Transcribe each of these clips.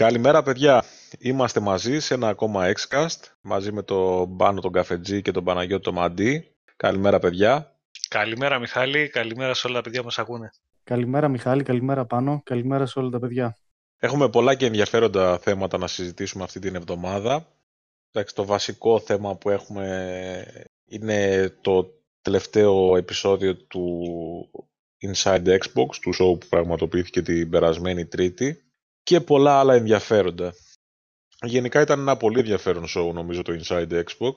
Καλημέρα παιδιά, είμαστε μαζί σε ένα ακόμα Xcast μαζί με τον Μπάνο τον Καφετζή και τον Παναγιώτη τον Μαντί. Καλημέρα παιδιά. Καλημέρα Μιχάλη, καλημέρα σε όλα τα παιδιά που μας ακούνε. Καλημέρα Μιχάλη, καλημέρα Πάνο, καλημέρα σε όλα τα παιδιά. Έχουμε πολλά και ενδιαφέροντα θέματα να συζητήσουμε αυτή την εβδομάδα. Εντάξει, το βασικό θέμα που έχουμε είναι το τελευταίο επεισόδιο του Inside Xbox, του show που πραγματοποιήθηκε την περασμένη Τρίτη και πολλά άλλα ενδιαφέροντα. Γενικά ήταν ένα πολύ ενδιαφέρον show νομίζω το Inside Xbox.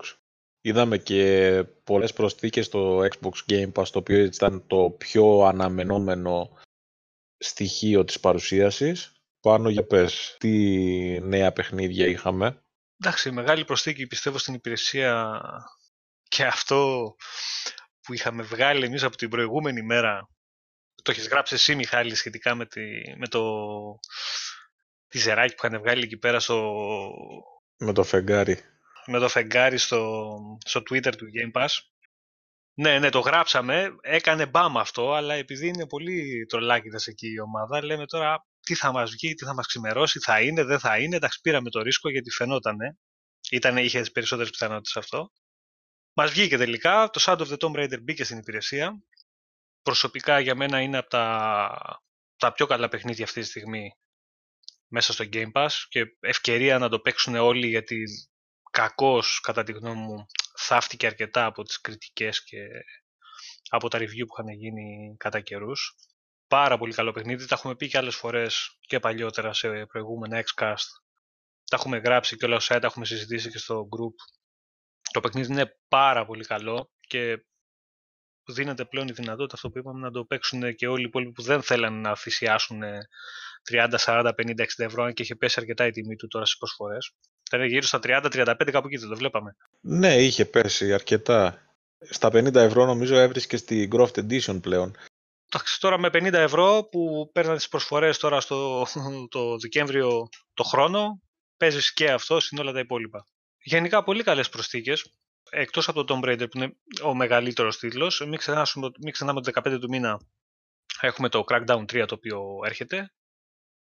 Είδαμε και πολλές προσθήκες στο Xbox Game Pass, το οποίο ήταν το πιο αναμενόμενο στοιχείο της παρουσίασης. Πάνω για πες, τι νέα παιχνίδια είχαμε. Εντάξει, μεγάλη προσθήκη πιστεύω στην υπηρεσία και αυτό που είχαμε βγάλει εμείς από την προηγούμενη μέρα. Το έχεις γράψει εσύ Μιχάλη σχετικά με, τη, με το τη ζεράκι που είχαν βγάλει εκεί πέρα στο... Με το φεγγάρι. Με το φεγγάρι στο, στο Twitter του Game Pass. Ναι, ναι, το γράψαμε. Έκανε μπαμ αυτό, αλλά επειδή είναι πολύ τρολάκιδας εκεί η ομάδα, λέμε τώρα τι θα μας βγει, τι θα μας ξημερώσει, θα είναι, δεν θα είναι. Εντάξει, πήραμε το ρίσκο γιατί φαινότανε. Ήτανε, είχε τις περισσότερες πιθανότητες αυτό. Μας βγήκε τελικά, το Sound of the Tomb Raider μπήκε στην υπηρεσία. Προσωπικά για μένα είναι από τα, τα πιο καλά παιχνίδια αυτή τη στιγμή μέσα στο Game Pass και ευκαιρία να το παίξουν όλοι γιατί κακός κατά τη γνώμη μου θαύτηκε αρκετά από τις κριτικές και από τα review που είχαν γίνει κατά καιρούς. Πάρα πολύ καλό παιχνίδι, τα έχουμε πει και άλλες φορές και παλιότερα σε προηγούμενα Xcast. Τα έχουμε γράψει και όλα όσα τα έχουμε συζητήσει και στο group. Το παιχνίδι είναι πάρα πολύ καλό και δίνεται πλέον η δυνατότητα αυτό που είπαμε να το παίξουν και όλοι οι υπόλοιποι που δεν θέλαν να θυσιάσουν 30, 40, 50, 60 ευρώ, αν και είχε πέσει αρκετά η τιμή του τώρα στις προσφορέ. Ήταν γύρω στα 30-35, κάπου εκεί δεν το βλέπαμε. Ναι, είχε πέσει αρκετά. Στα 50 ευρώ νομίζω έβρισκες στη Groft Edition πλέον. Τώρα με 50 ευρώ που παίρναν τις προσφορέ τώρα στο το Δεκέμβριο το χρόνο, παίζεις και αυτό συν όλα τα υπόλοιπα. Γενικά πολύ καλές προσθήκες. Εκτός από το Tomb Raider που είναι ο μεγαλύτερος τίτλος, μην, μην ξεχνάμε ότι 15 του μήνα έχουμε το Crackdown 3 το οποίο έρχεται.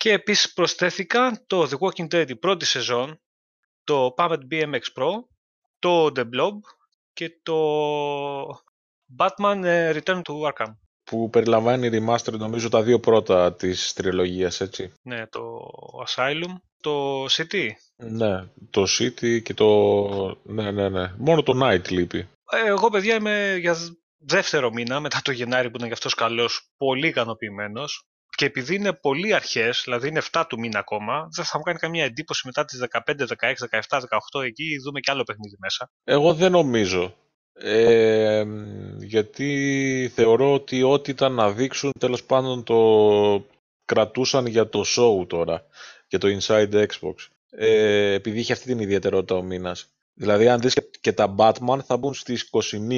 Και επίσης προσθέθηκαν το The Walking Dead η πρώτη σεζόν, το Puppet BMX Pro, το The Blob και το Batman ε, Return to Arkham. Που περιλαμβάνει remaster νομίζω τα δύο πρώτα της τριλογίας, έτσι. Ναι, το Asylum, το City. Ναι, το City και το... Ναι, ναι, ναι. Μόνο το Night λείπει. Ε, εγώ, παιδιά, είμαι για δεύτερο μήνα μετά το Γενάρη που ήταν γι' αυτός καλός, πολύ ικανοποιημένος και επειδή είναι πολύ αρχές, δηλαδή είναι 7 του μήνα ακόμα, δεν θα μου κάνει καμία εντύπωση μετά τις 15, 16, 17, 18 εκεί δούμε και άλλο παιχνίδι μέσα. Εγώ δεν νομίζω. Ε, γιατί θεωρώ ότι ό,τι ήταν να δείξουν τέλος πάντων το κρατούσαν για το show τώρα, για το Inside Xbox. Ε, επειδή είχε αυτή την ιδιαιτερότητα ο μήνας. Δηλαδή αν δεις και τα Batman θα μπουν στις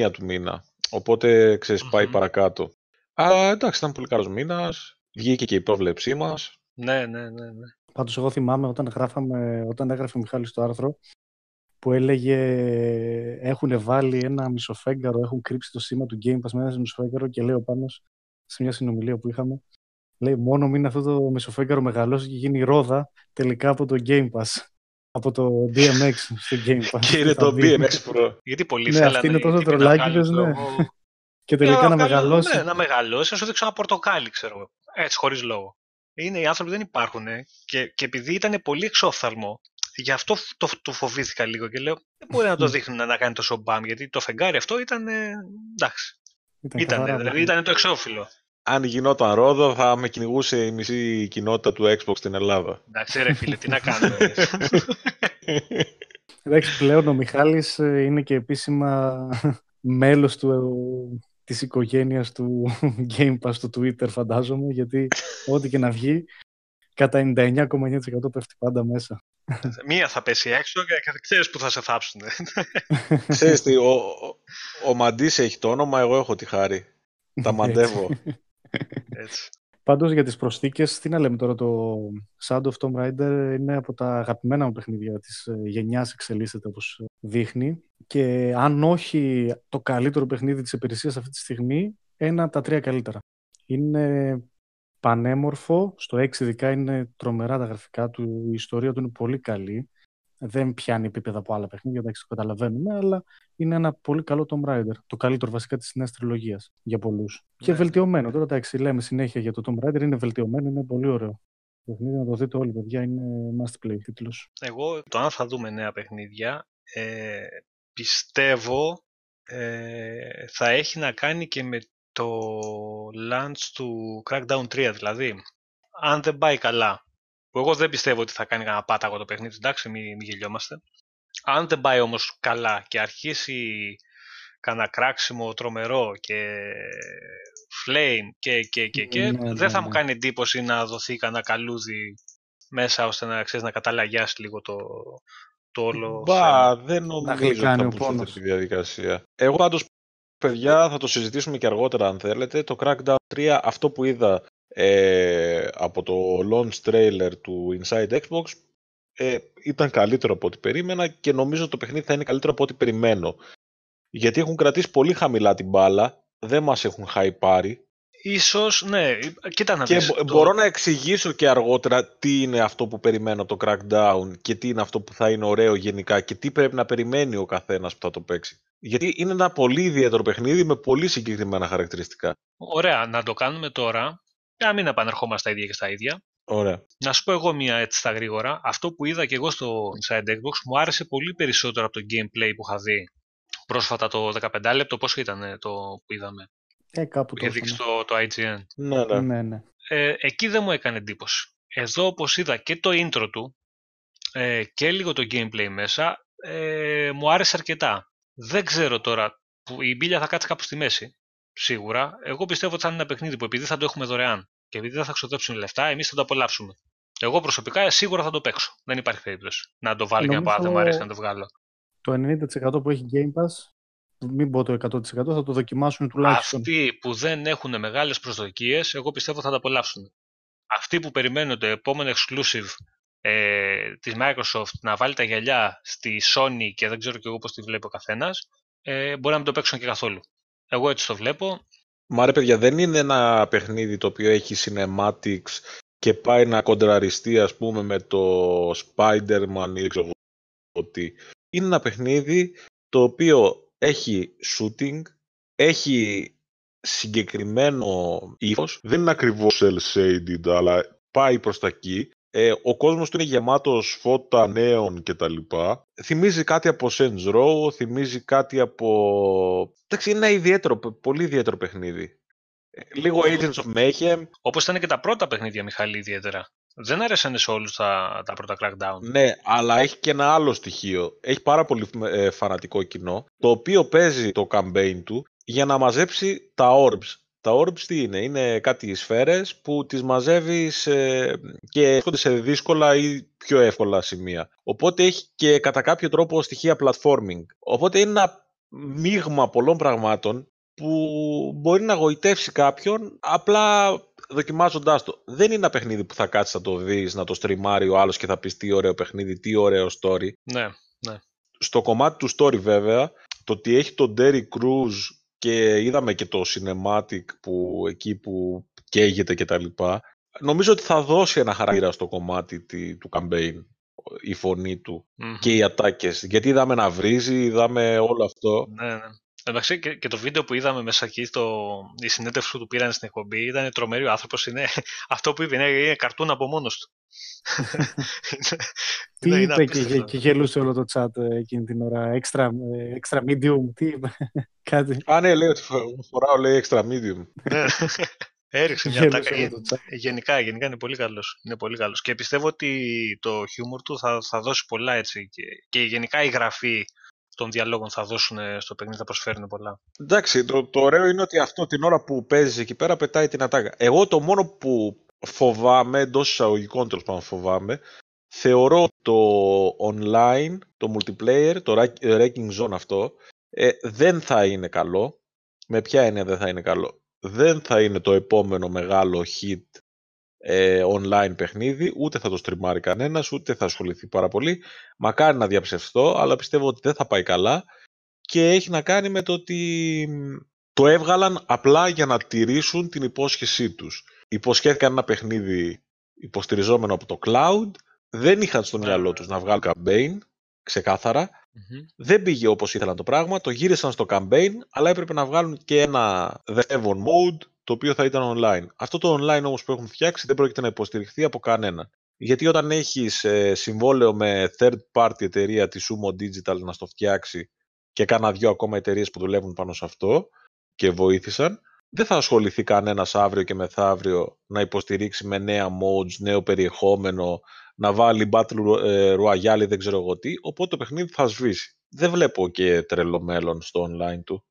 21 του μήνα. Οπότε ξέρεις πάει παρακάτω. Αλλά εντάξει ήταν πολύ καλός μήνας. Βγήκε και η πρόβλεψή μας. Ναι, ναι, ναι. ναι. Πάντως, εγώ θυμάμαι όταν, γράφαμε, όταν έγραφε ο Μιχάλης το άρθρο που έλεγε έχουν βάλει ένα μισοφέγγαρο, έχουν κρύψει το σήμα του Game Pass με ένα μισοφέγγαρο και λέει ο Πάνος σε μια συνομιλία που είχαμε λέει μόνο μην αυτό το μισοφέγγαρο μεγαλώσει και γίνει ρόδα τελικά από το Game Pass από το DMX στο Game Pass. Και είναι το BMX Pro. Γιατί πολύ ναι, αυτοί είναι τόσο τρολάκιδες, ναι. Και τελικά να μεγαλώσει. Ναι, να μεγαλώσει, να σου δείξω ένα πορτοκάλι, ξέρω εγώ. Έτσι, χωρίς λόγο. Είναι οι άνθρωποι δεν υπάρχουν και, και επειδή ήταν πολύ εξόφθαλμο, γι' αυτό το, το φοβήθηκα λίγο και λέω δεν μπορεί να το δείχνουν να κάνει τόσο μπαμ, γιατί το φεγγάρι αυτό ήταν. εντάξει. Ήταν, δηλαδή ήταν το εξώφυλλο. Αν γινόταν ρόδο, θα με κυνηγούσε η μισή κοινότητα του Xbox στην Ελλάδα. Εντάξει, ρε φίλε, τι να κάνουμε. Εντάξει, πλέον ο Μιχάλης ε, είναι και επίσημα μέλος του της οικογένειας του Game Pass στο Twitter φαντάζομαι γιατί ό,τι και να βγει κατά 99,9% πέφτει πάντα μέσα. Μία θα πέσει έξω και ξέρεις που θα σε θάψουν. Ξέρεις τι, ο, ο Μαντής έχει το όνομα, εγώ έχω τη χάρη. Τα μαντεύω. Έτσι. Πάντως για τις προσθήκες, τι να λέμε τώρα, το Sound of Tomb Raider είναι από τα αγαπημένα μου παιχνίδια της ε, γενιάς εξελίσσεται όπως δείχνει και αν όχι το καλύτερο παιχνίδι της υπηρεσίας αυτή τη στιγμή, ένα από τα τρία καλύτερα. Είναι πανέμορφο. Στο 6 ειδικά είναι τρομερά τα γραφικά του. Η ιστορία του είναι πολύ καλή. Δεν πιάνει επίπεδα από άλλα παιχνίδια, εντάξει το καταλαβαίνουμε, αλλά είναι ένα πολύ καλό Tomb Raider. Το καλύτερο βασικά της νέας τριλογίας για πολλούς. Και Ναι. βελτιωμένο. Τώρα εντάξει, λέμε συνέχεια για το Tomb Raider, είναι βελτιωμένο, είναι πολύ ωραίο. Το παιχνίδι να το δείτε όλοι, παιδιά, είναι must play τίτλος. Εγώ το αν θα δούμε νέα παιχνίδια ε, πιστεύω ε, θα έχει να κάνει και με το launch του Crackdown 3 δηλαδή. Αν δεν πάει καλά, που εγώ δεν πιστεύω ότι θα κάνει κανένα πάταγο το παιχνίδι, εντάξει μην, μην γελιόμαστε. Αν δεν πάει όμως καλά και αρχίσει κανένα κράξιμο τρομερό και flame και, και, και, και Ναι, ναι, δεν θα μου ναι. κάνει εντύπωση να δοθεί κανένα καλούδι μέσα ώστε να ξέρεις να καταλαγιάσει λίγο το, το όλο θέμα. Μπα, δεν νομίζω ότι γλυκάνει θα ο μπουν σε πόνος. αυτή τη διαδικασία. Εγώ πάντως, παιδιά, θα το συζητήσουμε και αργότερα αν θέλετε. Το Crackdown 3, αυτό που είδα ε, από το launch trailer του Inside Xbox, ε, ήταν καλύτερο από ό,τι περίμενα και νομίζω το παιχνίδι θα είναι καλύτερο από ό,τι περιμένω. Γιατί έχουν κρατήσει πολύ χαμηλά την μπάλα, δεν μας έχουν χαϊπάρει Ίσως, ναι, κοίτα να και δεις. μπο- το- μπορώ να εξηγήσω και αργότερα τι είναι αυτό που περιμένω από το Crackdown και τι είναι αυτό που θα είναι ωραίο γενικά και τι πρέπει να περιμένει ο καθένας που θα το παίξει. Γιατί είναι ένα πολύ ιδιαίτερο παιχνίδι με πολύ συγκεκριμένα χαρακτηριστικά. Ωραία, να το κάνουμε τώρα, για να μην επανερχόμαστε στα ίδια και στα ίδια. Ωραία. Να σου πω εγώ μία έτσι στα γρήγορα. Αυτό που είδα και εγώ στο Inside Xbox μου άρεσε πολύ περισσότερο από το gameplay που είχα δει πρόσφατα το 15 λεπτό. Πόσο ήταν ε, το που είδαμε, Ε, κάπου που είχε τόσο. δείξει το, το IGN. Ναι, ναι. Ναι, ναι. Ε, εκεί δεν μου έκανε εντύπωση. Εδώ όπως είδα και το intro του ε, και λίγο το gameplay μέσα, ε, μου άρεσε αρκετά. Δεν ξέρω τώρα, που η μπίλια θα κάτσει κάπου στη μέση, σίγουρα. Εγώ πιστεύω ότι θα είναι ένα παιχνίδι που επειδή θα το έχουμε δωρεάν και επειδή δεν θα ξοδέψουν λεφτά, εμείς θα το απολαύσουμε. Εγώ προσωπικά σίγουρα θα το παίξω. Δεν υπάρχει περίπτωση να το βάλω και να πω «Α, δεν μου αρέσει να το βγάλω. Το 90% που έχει Game Pass, μην πω το 100% θα το δοκιμάσουν τουλάχιστον. Αυτοί που δεν έχουν μεγάλες προσδοκίες, εγώ πιστεύω θα τα απολαύσουν. Αυτοί που περιμένουν το επόμενο exclusive ε, της Microsoft να βάλει τα γυαλιά στη Sony και δεν ξέρω και εγώ πώς τη βλέπει ο καθένας, ε, μπορεί να μην το παίξουν και καθόλου. Εγώ έτσι το βλέπω. Μα ρε παιδιά, δεν είναι ένα παιχνίδι το οποίο έχει cinematics και πάει να κοντραριστεί ας πούμε με το Spider-Man ή ξέρω εγώ τι. Είναι ένα παιχνίδι το οποίο έχει shooting, έχει συγκεκριμένο ύφος, δεν είναι ακριβώς cel-shaded αλλά πάει προς τα εκεί. Ε, ο κόσμος του είναι γεμάτος φώτα νέων κτλ. Θυμίζει κάτι από Saints Row, θυμίζει κάτι από... Εντάξει, είναι ένα ιδιαίτερο, πολύ ιδιαίτερο παιχνίδι. Ε, Λίγο Agents of Mayhem. Όπως ήταν και τα πρώτα παιχνίδια, Μιχάλη, ιδιαίτερα. Δεν άρεσαν σε όλους τα, τα πρώτα Crackdown. Ναι, αλλά έχει και ένα άλλο στοιχείο. Έχει πάρα πολύ ε, φανατικό κοινό, το οποίο παίζει το campaign του για να μαζέψει τα orbs. Τα orbs τι είναι, είναι κάτι σφαίρες που τις μαζεύεις ε, και έρχονται σε δύσκολα ή πιο εύκολα σημεία. Οπότε έχει και κατά κάποιο τρόπο στοιχεία platforming. Οπότε είναι ένα μείγμα πολλών πραγμάτων που μπορεί να γοητεύσει κάποιον απλά δοκιμάζοντάς το. Δεν είναι ένα παιχνίδι που θα κάτσεις να το δεις, να το στριμάρει ο άλλος και θα πεις τι ωραίο παιχνίδι, τι ωραίο story. Ναι. Στο κομμάτι του story βέβαια, το ότι έχει τον Derry Cruz και είδαμε και το cinematic που εκεί που καίγεται και τα λοιπά, νομίζω ότι θα δώσει ένα χαρακτήρα στο κομμάτι τη- του campaign η φωνή του Μμμ. και οι ατάκες. Γιατί είδαμε να βρίζει, είδαμε όλο αυτό. Ναι, ναι. Εντάξει, και, και το βίντεο που είδαμε μέσα εκεί, στο, η συνέντευξη που του πήραν στην εκπομπή, ήταν τρομερή. Ο άνθρωπος είναι αυτό που είπε, είναι, είναι καρτούν από μόνος του. Τι Είναι- είναι είπε και, απίστευτο. και γελούσε όλο το chat ε, εκείνη την ώρα. Extra, ε, extra medium, τι είπε. Κάτι. Α, ναι, λέει ότι φο- φοράω λέει extra medium. Ναι. Έριξε μια Γέλασε τάκα. όλο το chat. Γενικά, γενικά είναι πολύ καλός. Είναι πολύ καλός. Και πιστεύω ότι το χιούμορ του θα, θα δώσει πολλά έτσι. Και, και γενικά η γραφή των διαλόγων θα δώσουν ε, στο παιχνίδι, θα προσφέρουν πολλά. Εντάξει, το, το ωραίο είναι ότι αυτό την ώρα που παίζει εκεί πέρα πετάει την ατάκα. Εγώ το μόνο που φοβάμαι, εντός εισαγωγικών τέλος πάντων φοβάμαι, θεωρώ το online, το multiplayer, το Wreck- Wrecking Zone αυτό, ε, δεν θα είναι καλό. Με ποια έννοια δεν θα είναι καλό. Δεν θα είναι το επόμενο μεγάλο hit ε, online παιχνίδι, ούτε θα το στριμάρει κανένας, ούτε θα ασχοληθεί πάρα πολύ. Μακάρι να διαψευστώ, αλλά πιστεύω ότι δεν θα πάει καλά και έχει να κάνει με το ότι μ, το έβγαλαν απλά για να τηρήσουν την υπόσχεσή τους. υποσχέθηκαν ένα παιχνίδι υποστηριζόμενο από το cloud, δεν είχαν στο μυαλό τους να βγάλουν campaign, ξεκάθαρα. Δεν πήγε όπως ήθελαν το πράγμα, το γύρισαν στο campaign, αλλά έπρεπε να βγάλουν και ένα δεύτερο mode, το οποίο θα ήταν online. Αυτό το online όμως που έχουν φτιάξει δεν πρόκειται να υποστηριχθεί από κανέναν. Γιατί όταν έχεις ε, συμβόλαιο με third party εταιρεία της Sumo Digital να στο φτιάξει και κάνα δυο ακόμα εταιρείες που δουλεύουν πάνω σε αυτό και βοήθησαν, δεν θα ασχοληθεί κανένας αύριο και μεθαύριο να υποστηρίξει με νέα modes, νέο περιεχόμενο, να βάλει Battle ε, Royale δεν ξέρω εγώ τι, οπότε το παιχνίδι θα σβήσει. Δεν βλέπω και τρελό μέλλον στο online του.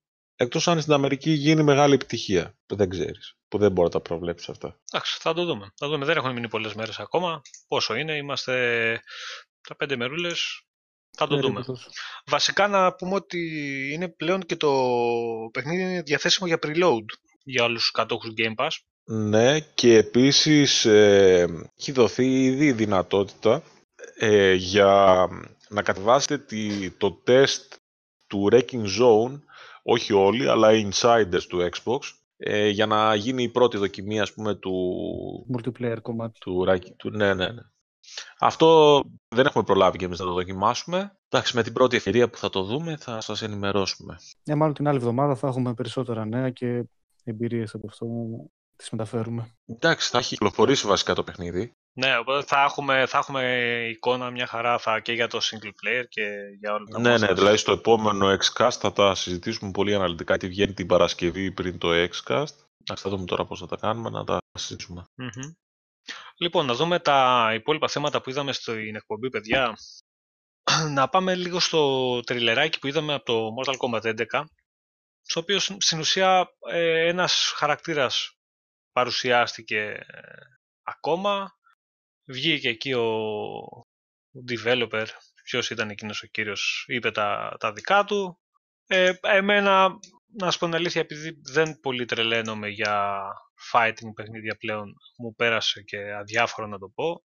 Εκτός αν στην Αμερική γίνει μεγάλη επιτυχία, που δεν ξέρεις, που δεν μπορεί να τα προβλέψεις αυτά. Εντάξει, θα το δούμε. Θα δούμε. Δεν έχουν μείνει πολλές μέρες ακόμα. Πόσο είναι, είμαστε τα πέντε μερούλες. Θα το δούμε. Βασικά να πούμε ότι είναι πλέον και το παιχνίδι διαθέσιμο για preload για όλους τους κατόχους Game Pass. Ναι, και επίσης ε, έχει δοθεί ήδη η δυνατότητα ε, για να κατεβάσετε τη, το τεστ του Wrecking Zone, όχι όλοι, αλλά οι insiders του Xbox, ε, για να γίνει η πρώτη δοκιμή, ας πούμε, του... Multiplayer κομμάτι. Του, του, ναι, ναι, ναι. Αυτό δεν έχουμε προλάβει και εμείς να το δοκιμάσουμε. Εντάξει, με την πρώτη ευκαιρία που θα το δούμε θα σας ενημερώσουμε. Ναι, μάλλον την άλλη εβδομάδα θα έχουμε περισσότερα νέα και εμπειρίες από αυτό τις μεταφέρουμε. Εντάξει, θα έχει κυκλοφορήσει βασικά το παιχνίδι. Ναι, οπότε θα έχουμε, θα έχουμε εικόνα μια χαρά θα, και για το single player και για όλα τα Ναι, ναι, δηλαδή στο επόμενο Xcast θα τα συζητήσουμε πολύ αναλυτικά τι βγαίνει την Παρασκευή πριν το Xcast. θα δούμε τώρα πώς θα τα κάνουμε, να τα συζητήσουμε. Λοιπόν, να δούμε τα υπόλοιπα θέματα που είδαμε στην εκπομπή, παιδιά. να πάμε λίγο στο τριλεράκι που είδαμε από το Mortal Kombat 11, στο οποίο στην ουσία ε, ένας χαρακτήρας παρουσιάστηκε ε, ακόμα. Βγήκε εκεί ο, developer, ποιος ήταν εκείνος ο κύριος, είπε τα, τα δικά του. Ε, εμένα, να σου πω την αλήθεια, επειδή δεν πολύ τρελαίνομαι για fighting παιχνίδια πλέον, μου πέρασε και αδιάφορο να το πω.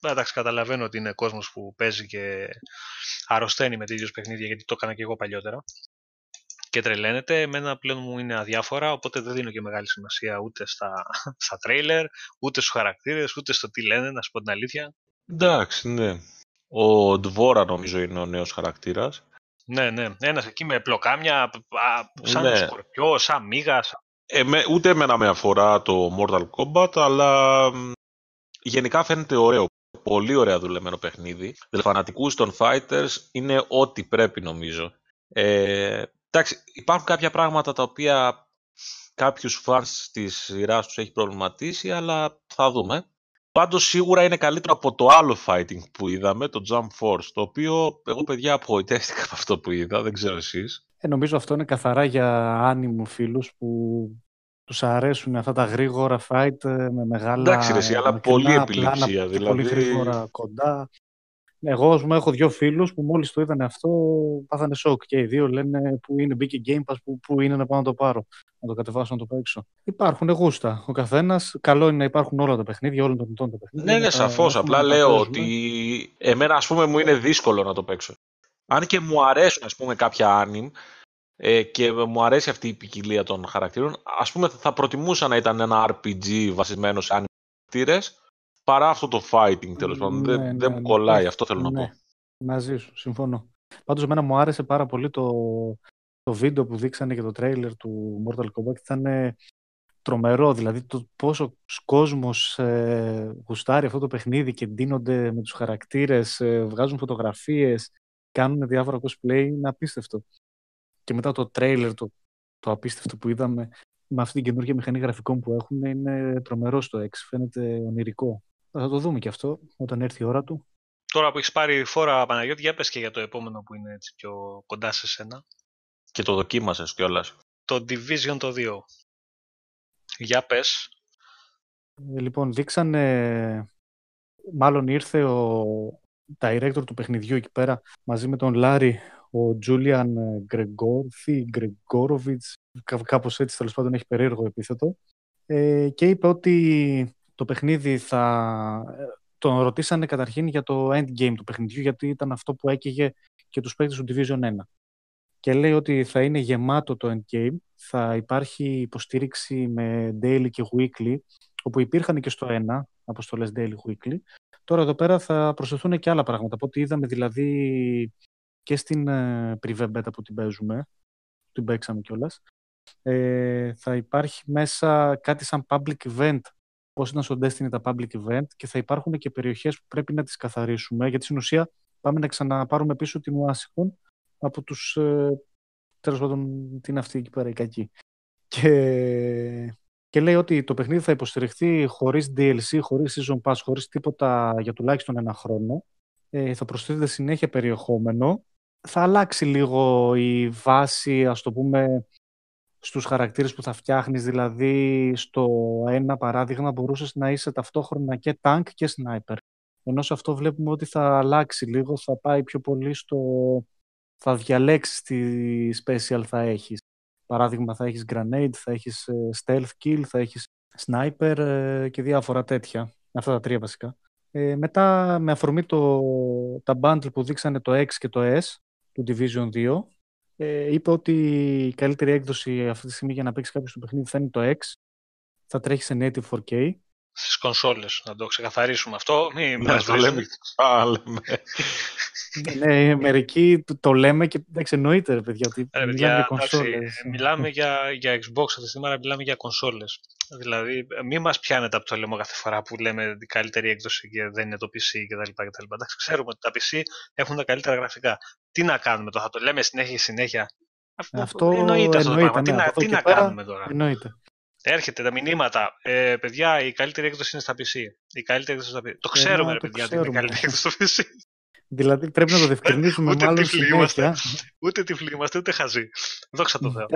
Εντάξει, καταλαβαίνω ότι είναι κόσμος που παίζει και αρρωσταίνει με τέτοιους παιχνίδια, γιατί το έκανα και εγώ παλιότερα και τρελαίνεται. Εμένα πλέον μου είναι αδιάφορα, οπότε δεν δίνω και μεγάλη σημασία ούτε στα, στα τρέιλερ, ούτε στους χαρακτήρες, ούτε στο τι λένε, να σου πω την αλήθεια. Εντάξει, ναι. Ο Ντβόρα νομίζω είναι ο νέος χαρακτήρας. Ναι, ναι. Ένας εκεί με πλοκάμια, σαν ναι. σκορπιό, σαν μίγα. Ε, με, ούτε εμένα με αφορά το Mortal Kombat, αλλά γενικά φαίνεται ωραίο. Πολύ ωραία δουλεμένο παιχνίδι. Δηλαδή, φανατικούς των fighters είναι ό,τι πρέπει νομίζω. Ε, Εντάξει, υπάρχουν κάποια πράγματα τα οποία κάποιους φανς της σειράς τους έχει προβληματίσει, αλλά θα δούμε. Πάντως σίγουρα είναι καλύτερο από το άλλο fighting που είδαμε, το Jump Force, το οποίο εγώ παιδιά απογοητεύτηκα από αυτό που είδα, δεν ξέρω εσείς. Ε, νομίζω αυτό είναι καθαρά για άνιμου φίλους που τους αρέσουν αυτά τα γρήγορα fight ε, με μεγάλα... Εντάξει ρε, αλλά πολύ επιληψία. δηλαδή... Πολύ γρήγορα κοντά. Εγώ, ας πούμε, έχω δύο φίλους που μόλις το είδαν αυτό, πάθανε σοκ και οι δύο λένε που είναι, μπήκε Game Pass, που, που είναι να πάω να το πάρω, να το κατεβάσω, να το παίξω. Υπάρχουν γούστα. Ο καθένας, καλό είναι να υπάρχουν όλα τα παιχνίδια, όλων των ετών τα παιχνίδια. Ναι, ναι, σαφώς. Απλά λέω ότι εμένα, ας πούμε, μου είναι δύσκολο να το παίξω. Αν και μου αρέσουν, ας πούμε, κάποια anime, ε, και μου αρέσει αυτή η ποικιλία των χαρακτήρων. Ας πούμε θα προτιμούσα να ήταν ένα RPG βασισμένο σε anime χαρακτήρες παρά αυτό το fighting τέλος πάντων. Ναι, δεν, ναι, δεν μου ναι. κολλάει, αυτό θέλω να πω. Μαζί σου, συμφωνώ. Πάντως εμένα μου άρεσε πάρα πολύ το, το βίντεο που δείξανε και το τρέιλερ του Mortal Kombat. Ήταν τρομερό, δηλαδή το πόσο κόσμος ε, γουστάρει αυτό το παιχνίδι και ντύνονται με τους χαρακτήρες, ε, βγάζουν φωτογραφίες, κάνουν διάφορα cosplay, είναι απίστευτο. Και μετά το τρέιλερ, το, το απίστευτο που είδαμε, με αυτή την καινούργια μηχανή γραφικών που έχουν, είναι τρομερό στο X, φαίνεται ονειρικό. Θα το δούμε και αυτό όταν έρθει η ώρα του. Τώρα που έχεις πάρει φόρα, Παναγιώτη, για πες και για το επόμενο που είναι έτσι πιο κοντά σε σένα. Και το δοκίμασες κιόλας. Το Division το 2. Για πες. Ε, λοιπόν, δείξανε... Μάλλον ήρθε ο director του παιχνιδιού εκεί πέρα μαζί με τον Λάρι, ο Τζούλιαν Γκρεγόρθι, Γκρεγόροβιτς, κάπως έτσι τέλος πάντων έχει περίεργο επίθετο, ε, και είπε ότι το παιχνίδι θα... Τον ρωτήσανε καταρχήν για το endgame του παιχνιδιού, γιατί ήταν αυτό που έκαιγε και τους παίκτες του Division 1. Και λέει ότι θα είναι γεμάτο το endgame, θα υπάρχει υποστήριξη με daily και weekly, όπου υπήρχαν και στο 1 αποστολές Daily Weekly. Τώρα εδώ πέρα θα προσθεθούν και άλλα πράγματα. Από ό,τι είδαμε δηλαδή και στην ε, Privé Beta που την παίζουμε, την παίξαμε κιόλας. Ε, θα υπάρχει μέσα κάτι σαν public event, πώς ήταν στο Destiny τα public event και θα υπάρχουν και περιοχές που πρέπει να τις καθαρίσουμε, γιατί στην ουσία πάμε να ξαναπάρουμε πίσω την Washington από τους, ε, τέλος πάντων, τι είναι αυτή εκεί πέρα η κακή. Και, και λέει ότι το παιχνίδι θα υποστηριχθεί χωρίς DLC, χωρίς season pass, χωρίς τίποτα για τουλάχιστον ένα χρόνο. Ε, θα προσθέτεται συνέχεια περιεχόμενο. Θα αλλάξει λίγο η βάση, ας το πούμε, στους χαρακτήρες που θα φτιάχνεις. Δηλαδή, στο ένα παράδειγμα μπορούσες να είσαι ταυτόχρονα και tank και sniper. Ενώ σε αυτό βλέπουμε ότι θα αλλάξει λίγο, θα πάει πιο πολύ στο... θα διαλέξεις τι special θα έχεις. Παράδειγμα, θα έχεις grenade, θα έχεις ε, stealth kill, θα έχεις sniper ε, και διάφορα τέτοια. Αυτά τα τρία βασικά. Ε, μετά, με αφορμή το, τα bundle που δείξανε το X και το S του Division 2, ε, είπε ότι η καλύτερη έκδοση αυτή τη στιγμή για να παίξει κάποιος το παιχνίδι θα είναι το X. Θα τρέχει σε native 4K Στις κονσόλες, να το ξεκαθαρίσουμε αυτό. Μην ναι, το λέμε ναι, μερικοί το, λέμε και εντάξει, εννοείται, ρε παιδιά, ότι ε, μιλάμε για κονσόλες. μιλάμε για, για Xbox αυτή τη στιγμή, αλλά μιλάμε για κονσόλες. Δηλαδή, μην μας πιάνετε από το λαιμό κάθε φορά που λέμε την καλύτερη έκδοση και δεν είναι το PC κτλ. Εντάξει, ξέρουμε ότι τα PC έχουν τα καλύτερα γραφικά. Τι να κάνουμε τώρα, θα το λέμε συνέχεια συνέχεια. Αυτό εννοείται, αυτό εννοείται, ναι, τι, να, κάνουμε τώρα; Εννοείται. Έρχεται τα μηνύματα. Ε, παιδιά, η καλύτερη έκδοση είναι στα PC. Η καλύτερη έκδοση στα PC. Το ξέρουμε, ρε παιδιά, ότι είναι η καλύτερη έκδοση στα PC. Δηλαδή πρέπει να το διευκρινίσουμε ούτε μάλλον συνέχεια. Ούτε τυφλοί είμαστε, ούτε χαζοί. Δόξα τω Θεώ.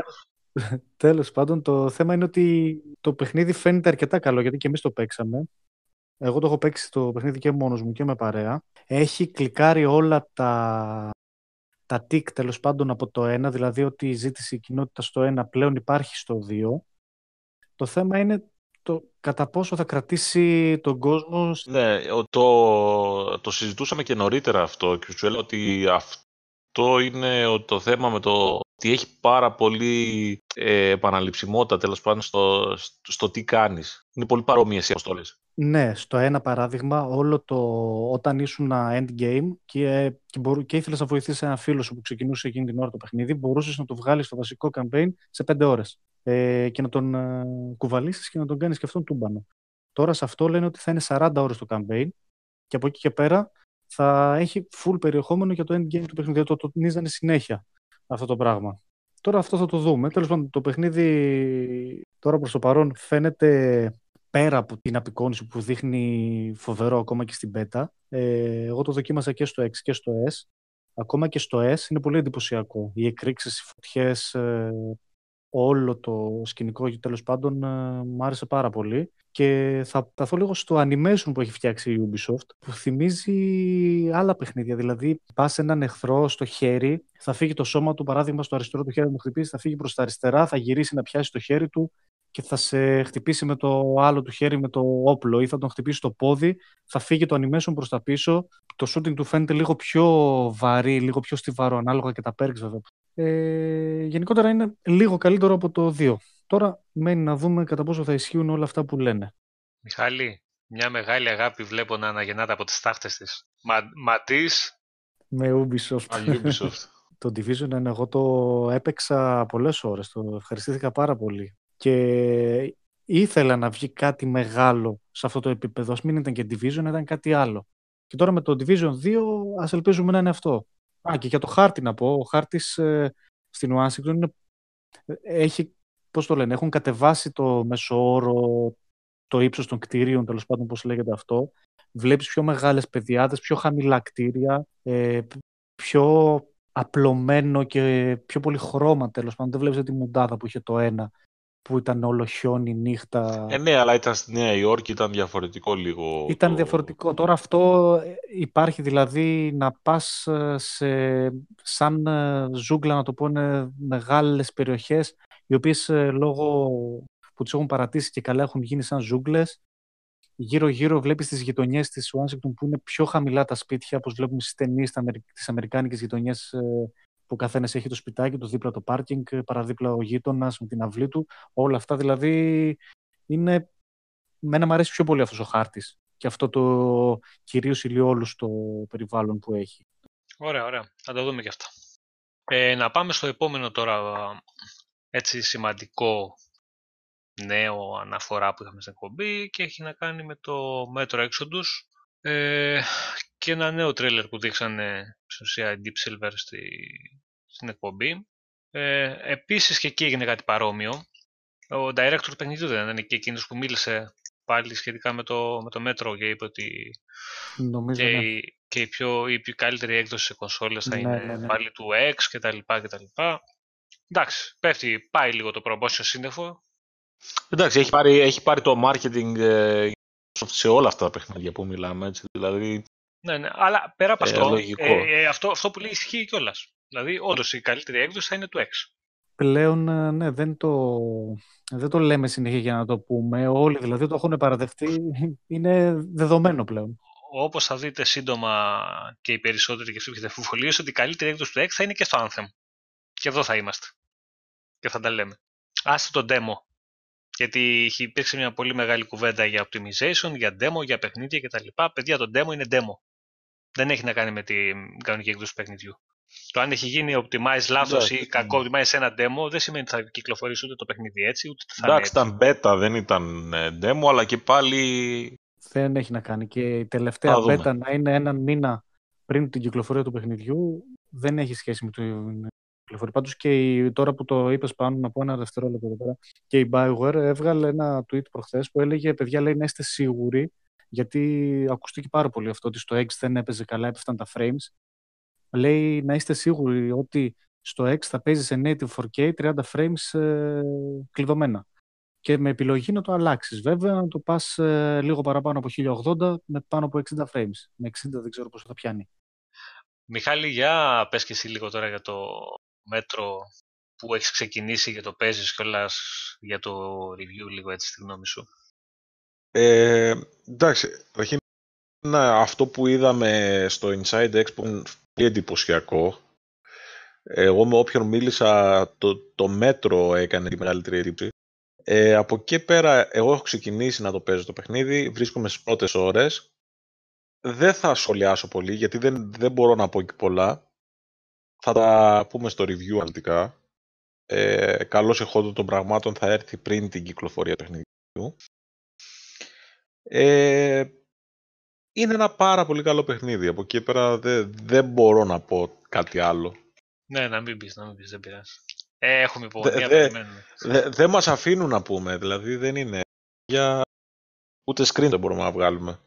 Τέλος πάντων, το θέμα είναι ότι το παιχνίδι φαίνεται αρκετά καλό, γιατί και εμείς το παίξαμε. Εγώ το έχω παίξει το παιχνίδι και μόνος μου και με παρέα. Έχει κλικάρει όλα τα, τα tick τέλος πάντων από το 1, δηλαδή ότι η ζήτηση κοινότητα στο 1 πλέον υπάρχει στο 2. Το θέμα είναι το κατά πόσο θα κρατήσει τον κόσμο. Ναι, το, το συζητούσαμε και νωρίτερα αυτό και σου έλεγα ότι αυτό είναι το θέμα με το ότι έχει πάρα πολύ ε, επαναληψιμότητα τέλος πάντων στο, στο, τι κάνεις. Είναι πολύ παρόμοιε οι αποστολέ. Ναι, στο ένα παράδειγμα, όλο το όταν ήσουν endgame και, και, μπορού, και ήθελες να βοηθήσεις ένα φίλο σου που ξεκινούσε εκείνη την ώρα το παιχνίδι, μπορούσες να το βγάλεις στο βασικό campaign σε πέντε ώρες ε, και να τον ε, κουβαλήσεις και να τον κάνεις και αυτόν τούμπανο. Τώρα σε αυτό λένε ότι θα είναι 40 ώρες το campaign και από εκεί και πέρα θα έχει full περιεχόμενο για το endgame του παιχνιδιού. Το τονίζανε συνέχεια αυτό το πράγμα. Τώρα αυτό θα το δούμε. Τέλος πάντων, το παιχνίδι τώρα προς το παρόν φαίνεται πέρα από την απεικόνιση που δείχνει φοβερό ακόμα και στην beta. Ε, εγώ το δοκίμασα και στο X και στο S. Ακόμα και στο S είναι πολύ εντυπωσιακό. Οι εκρήξεις, οι φωτιές, ε, όλο το σκηνικό τέλος πάντων ε, μου άρεσε πάρα πολύ. Και θα σταθώ λίγο στο animation που έχει φτιάξει η Ubisoft που θυμίζει άλλα παιχνίδια. Δηλαδή πας έναν εχθρό στο χέρι θα φύγει το σώμα του παράδειγμα στο αριστερό του χέρι να χτυπήσει θα φύγει προς τα αριστερά θα γυρίσει να πιάσει το χέρι του και θα σε χτυπήσει με το άλλο του χέρι με το όπλο ή θα τον χτυπήσει το πόδι, θα φύγει το animation προς τα πίσω. Το shooting του φαίνεται λίγο πιο βαρύ, λίγο πιο στιβαρό, ανάλογα και τα perks βέβαια. Ε, γενικότερα είναι λίγο καλύτερο από το 2. Τώρα μένει να δούμε κατά πόσο θα ισχύουν όλα αυτά που λένε. Μιχάλη, μια μεγάλη αγάπη βλέπω να αναγεννάται από τις τάχτες της. Μα, ματής... Με Ubisoft. Ubisoft. το Division εγώ το έπαιξα πολλές ώρες, το ευχαριστήθηκα πάρα πολύ και ήθελα να βγει κάτι μεγάλο σε αυτό το επίπεδο. Ας μην ήταν και Division, ήταν κάτι άλλο. Και τώρα με το Division 2 ας ελπίζουμε να είναι αυτό. Α, και για το χάρτη να πω. Ο χάρτης ε, στην Ουάσιγκτον έχει, πώς το λένε, έχουν κατεβάσει το μεσόωρο, το ύψος των κτίριων, τέλος πάντων πώς λέγεται αυτό. Βλέπεις πιο μεγάλες παιδιάδες, πιο χαμηλά κτίρια, ε, πιο απλωμένο και πιο πολύ χρώμα τέλος πάντων. Δεν βλέπεις τη μουντάδα που είχε το ένα που ήταν όλο χιόνι, νύχτα. Ε, ναι, αλλά ήταν στη Νέα Υόρκη, ήταν διαφορετικό λίγο. Ήταν διαφορετικό. Τώρα αυτό ε, υπάρχει δηλαδή να πας ε, σε, σαν ε, ζούγκλα, να το πω, είναι μεγάλες περιοχές, οι οποίες λόγω που τις έχουν παρατήσει και καλά έχουν γίνει σαν ζούγκλες, γύρω-γύρω βλέπεις τις γειτονιές της Ουάσιγκτον που είναι πιο χαμηλά τα σπίτια, όπως βλέπουμε στις ταινίες τις αμερικάνικες γειτονιές που ο καθένας έχει το σπιτάκι του, δίπλα το πάρκινγκ, παραδίπλα ο γείτονας με την αυλή του. Όλα αυτά δηλαδή είναι μένα μου αρέσει πιο πολύ αυτός ο χάρτης και αυτό το κυρίως ηλιόλου στο περιβάλλον που έχει. Ωραία, ωραία. Θα το δούμε και αυτά. Ε, να πάμε στο επόμενο τώρα έτσι σημαντικό νέο αναφορά που είχαμε στην εκπομπή και έχει να κάνει με το Metro Exodus ε, και ένα νέο τρέλερ που δείξανε στην ουσία Deep Silver στη, στην εκπομπή. Ε, επίσης και εκεί έγινε κάτι παρόμοιο. Ο director του παιχνιδιού δεν ήταν και εκείνος που μίλησε πάλι σχετικά με το, με το Metro και είπε ότι Νομίζω, και, ναι. η, και η, πιο, η πιο καλύτερη έκδοση σε κονσόλες θα Ναι, είναι ναι, ναι. πάλι του X και τα λοιπά και τα λοιπά. Εντάξει, πέφτει, πάει λίγο το προμπόσιο σύννεφο. Εντάξει, έχει πάρει, έχει πάρει το marketing ε, σε όλα αυτά τα παιχνίδια που μιλάμε. Έτσι. Δηλαδή, Ναι, ναι, αλλά πέρα από Ε, αυτό, λογικό. ε, ε, αυτό, αυτό που λέει ισχύει κιόλας. Δηλαδή, όντως η καλύτερη έκδοση θα είναι του X. Πλέον, ε, ναι, δεν το, δεν το λέμε συνέχεια για να το πούμε. Όλοι δηλαδή το έχουν παραδεχτεί. Είναι δεδομένο πλέον. Όπως θα δείτε σύντομα και οι περισσότεροι και αυτοί που έχετε αμφιβολίες, ότι η καλύτερη έκδοση του X θα είναι και στο Anthem. Και εδώ θα είμαστε. Και θα τα λέμε. Άστε το demo. Γιατί είχε- υπήρξε μια πολύ μεγάλη κουβέντα για optimization, για demo, για παιχνίδια κτλ. Παιδιά, το demo είναι demo. Δεν έχει να κάνει με την κανονική έκδοση του παιχνιδιού. Το αν έχει γίνει optimize λάθος Εντάξει, ή κακό optimize σε ένα demo δεν σημαίνει ότι θα κυκλοφορήσει ούτε το παιχνίδι έτσι, ούτε θα εντάξει, είναι ήταν beta, δεν ήταν ε, demo, αλλά και πάλι Δεν έχει να κάνει. Και η τελευταία Θα δούμε. beta να είναι έναν μήνα πριν την κυκλοφορία του παιχνιδιού δεν έχει σχέση με την κυκλοφορία. Πάντως και η, τώρα που το είπες πάνω, να πω ένα δευτερόλεπτο εδώ πέρα, και η Bioware έβγαλε ένα tweet προχθές που έλεγε «Παιδιά, λέει, να είστε σίγουροι, γιατί ακούστηκε πάρα πολύ αυτό, ότι στο X δεν έπαιζε καλά, έπεφταν τα frames. Λέει να είστε σίγουροι ότι στο X θα παίζει σε native 4K 30 frames ε, κλειδωμένα και με επιλογή να το αλλάξεις. Βέβαια, να το πας ε, λίγο παραπάνω από 1080 με πάνω από 60 frames. Με 60 δεν ξέρω πόσο θα πιάνει. Μιχάλη, για πες και εσύ λίγο τώρα για το μέτρο που έχεις ξεκινήσει και το παίζεις κιόλας για το review λίγο έτσι στη γνώμη σου; Ε, εντάξει, καταρχήν να, αυτό που είδαμε στο Inside Expo είναι πολύ εντυπωσιακό. Εγώ με όποιον μίλησα, το, το μέτρο έκανε τη μεγαλύτερη εντύπωση. Ε, από εκεί πέρα, εγώ έχω ξεκινήσει να το παίζω το παιχνίδι, βρίσκομαι στις πρώτες ώρες. Δεν θα σχολιάσω πολύ, γιατί δεν, δεν μπορώ να πω και πολλά. Θα τα πούμε στο review αναλυτικά. Ε, καλώς εχόντων των πραγμάτων θα έρθει πριν την κυκλοφορία του παιχνιδιού. Ε, είναι ένα πάρα πολύ καλό παιχνίδι. Από εκεί πέρα δεν, δεν μπορώ να πω κάτι άλλο. Ναι, να μην πεις, να μην πεις, δεν πειράζει. Ε, έχουμε υπομονή, Δε- να δε- περιμένουμε. Δεν δεν μας αφήνουν να πούμε, δηλαδή δεν είναι για... Ούτε screen δεν μπορούμε να βγάλουμε.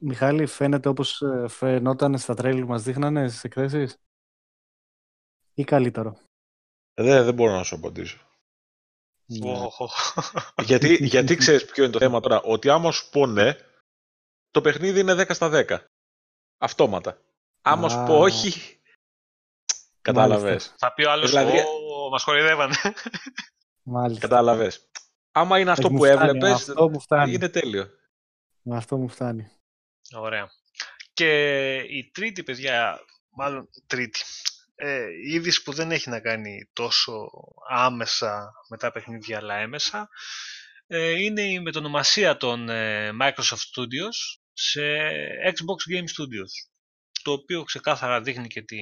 Μιχάλη, φαίνεται όπως ε, φαινόταν στα τρέλη που μας δείχνανε στις εκθέσεις; Ή καλύτερο. Δεν, δεν μπορώ να σου απαντήσω. Ναι. Οχ, οχ. γιατί, γιατί ξέρεις ποιο είναι το θέμα τώρα, ότι άμα σου πω ναι, το παιχνίδι είναι 10 στα 10. Αυτόματα. Άμα σου πω Α. όχι, κατάλαβες. Θα πει ο άλλος, Δηλαδή- «Ω, μας χορηγεύανε. Μάλιστα. Κατάλαβες. Άμα είναι αυτό μου που φτάνει, έβλεπες, Αυτό μου φτάνει. είναι τέλειο. Αυτό μου φτάνει. Ωραία. Και η τρίτη, παιδιά, μάλλον τρίτη, ε, η είδηση που δεν έχει να κάνει τόσο άμεσα με τα παιχνίδια, αλλά έμεσα, ε, είναι η μετονομασία των ε, Microsoft Studios σε Xbox Game Studios, το οποίο ξεκάθαρα δείχνει και τη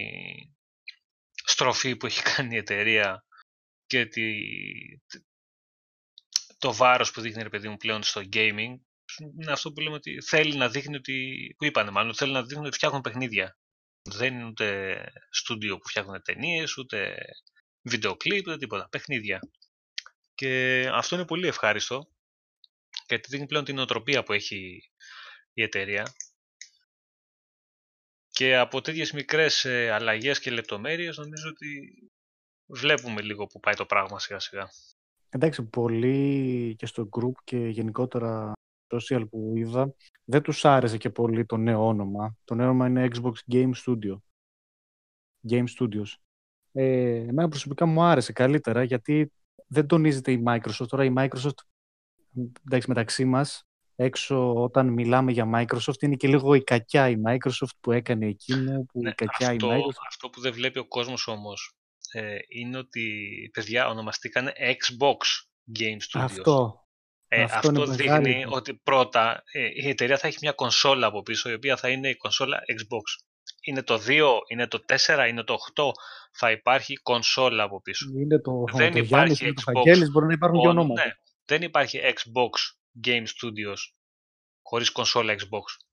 στροφή που έχει κάνει η εταιρεία και τη, το βάρος που δείχνει ρε παιδί μου πλέον στο gaming είναι αυτό που λέμε ότι θέλει να δείχνει ότι. που είπανε μάλλον, θέλει να δείχνει ότι φτιάχνουν παιχνίδια. Δεν είναι ούτε στούντιο που φτιάχνουν ταινίες, ούτε βίντεο κλιπ, ούτε τίποτα. Παιχνίδια. Και αυτό είναι πολύ ευχάριστο γιατί δείχνει πλέον την οτροπία που έχει η εταιρεία. Και από τέτοιες μικρές ε, αλλαγές και λεπτομέρειες νομίζω ότι βλέπουμε λίγο που πάει το πράγμα σιγά σιγά. Εντάξει, πολλοί και στο group και γενικότερα social που είδα, δεν τους άρεσε και πολύ το νέο όνομα. Το νέο όνομα είναι Xbox Game Studio. Game Studios. Ε, εμένα προσωπικά μου άρεσε καλύτερα γιατί δεν τονίζεται η Microsoft. Τώρα η Microsoft, εντάξει μεταξύ μας, έξω όταν μιλάμε για Microsoft είναι και λίγο η κακιά η Microsoft που έκανε εκείνο, που η Ναι, κακιά αυτό, η Microsoft. αυτό που δεν βλέπει ο κόσμος όμως ε, είναι ότι παιδιά ονομαστήκανε Xbox Game Studios. Αυτό. Ε, αυτό, αυτό δείχνει ότι πρώτα ε, η εταιρεία θα έχει μια κονσόλα από πίσω, η οποία θα είναι η κονσόλα Xbox. Είναι το 2, είναι το 4, είναι το 8, θα υπάρχει κονσόλα από πίσω. Είναι το, δεν το υπάρχει Γιάννης, Xbox. Το μπορεί να υπάρχουν και ονόματα. Ναι, δεν υπάρχει Xbox Game Studios χωρίς κονσόλα Xbox.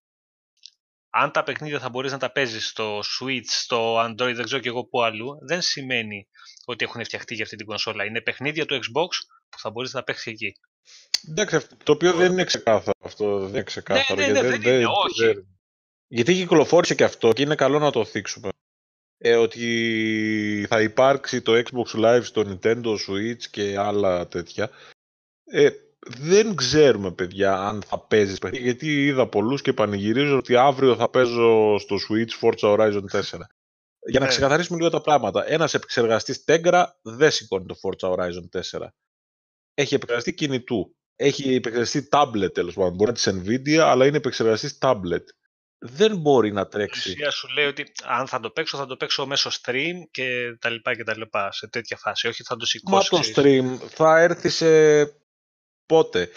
Αν τα παιχνίδια θα μπορείς να τα παίζεις στο Switch, στο Android, δεν ξέρω και εγώ πού αλλού, δεν σημαίνει ότι έχουν φτιαχτεί για αυτή την κονσόλα. Είναι παιχνίδια του Xbox που θα μπορείς να παίξεις εκεί. Εντάξει, το οποίο δεν είναι ξεκάθαρο αυτό. Δεν είναι ξεκάθαρο. Ναι, ναι, ναι, δεν, δεν, είναι, όχι. Γιατί κυκλοφόρησε και αυτό και είναι καλό να το θίξουμε. Ε, ότι θα υπάρξει το Xbox Live στο Nintendo Switch και άλλα τέτοια. Ε, δεν ξέρουμε, παιδιά, αν θα παίζεις παιχνίδι. Γιατί είδα πολλούς και πανηγυρίζω ότι αύριο θα παίζω στο Switch Forza Horizon 4. Για να ναι. ξεκαθαρίσουμε λίγο τα πράγματα. Ένας επεξεργαστής Tegra δεν σηκώνει το Forza Horizon 4. Έχει επεξεργαστή κινητού. Έχει επεξεργαστή tablet τέλος πάντων. Μπορεί να της Nvidia, αλλά είναι επεξεργαστής tablet. Δεν μπορεί να τρέξει. Η ουσία σου λέει ότι αν θα το παίξω, θα το παίξω μέσω stream και τα λοιπά και τα λοιπά. Σε τέτοια φάση. Όχι θα το σηκώσει. Μα το stream θα έρθει σε πότε.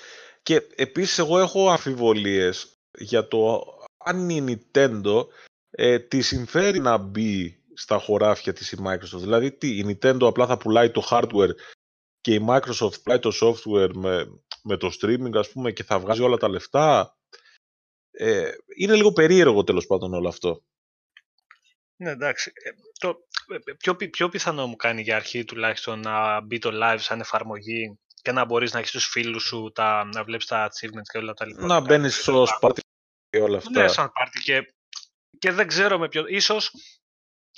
Και επίσης εγώ έχω αμφιβολίες για το αν η Nintendo ε, τη συμφέρει να μπει στα χωράφια της η Microsoft. Δηλαδή τι, η Nintendo απλά θα πουλάει το hardware και η Microsoft πουλάει το software με, με το streaming ας πούμε και θα βγάζει όλα τα λεφτά. Ε, είναι λίγο περίεργο τέλος πάντων όλο αυτό. Ναι, εντάξει. Ε, το, ε, πιο, πιο πιθανό μου κάνει για αρχή τουλάχιστον να μπει το live σαν εφαρμογή και να μπορείς να έχεις τους φίλους σου, τα, να βλέπεις τα achievements και όλα τα λοιπά. Να μπαίνεις στο σπάτι και όλα αυτά. Ναι, σαν πάρτι και, και δεν ξέρω με ποιο... Ίσως,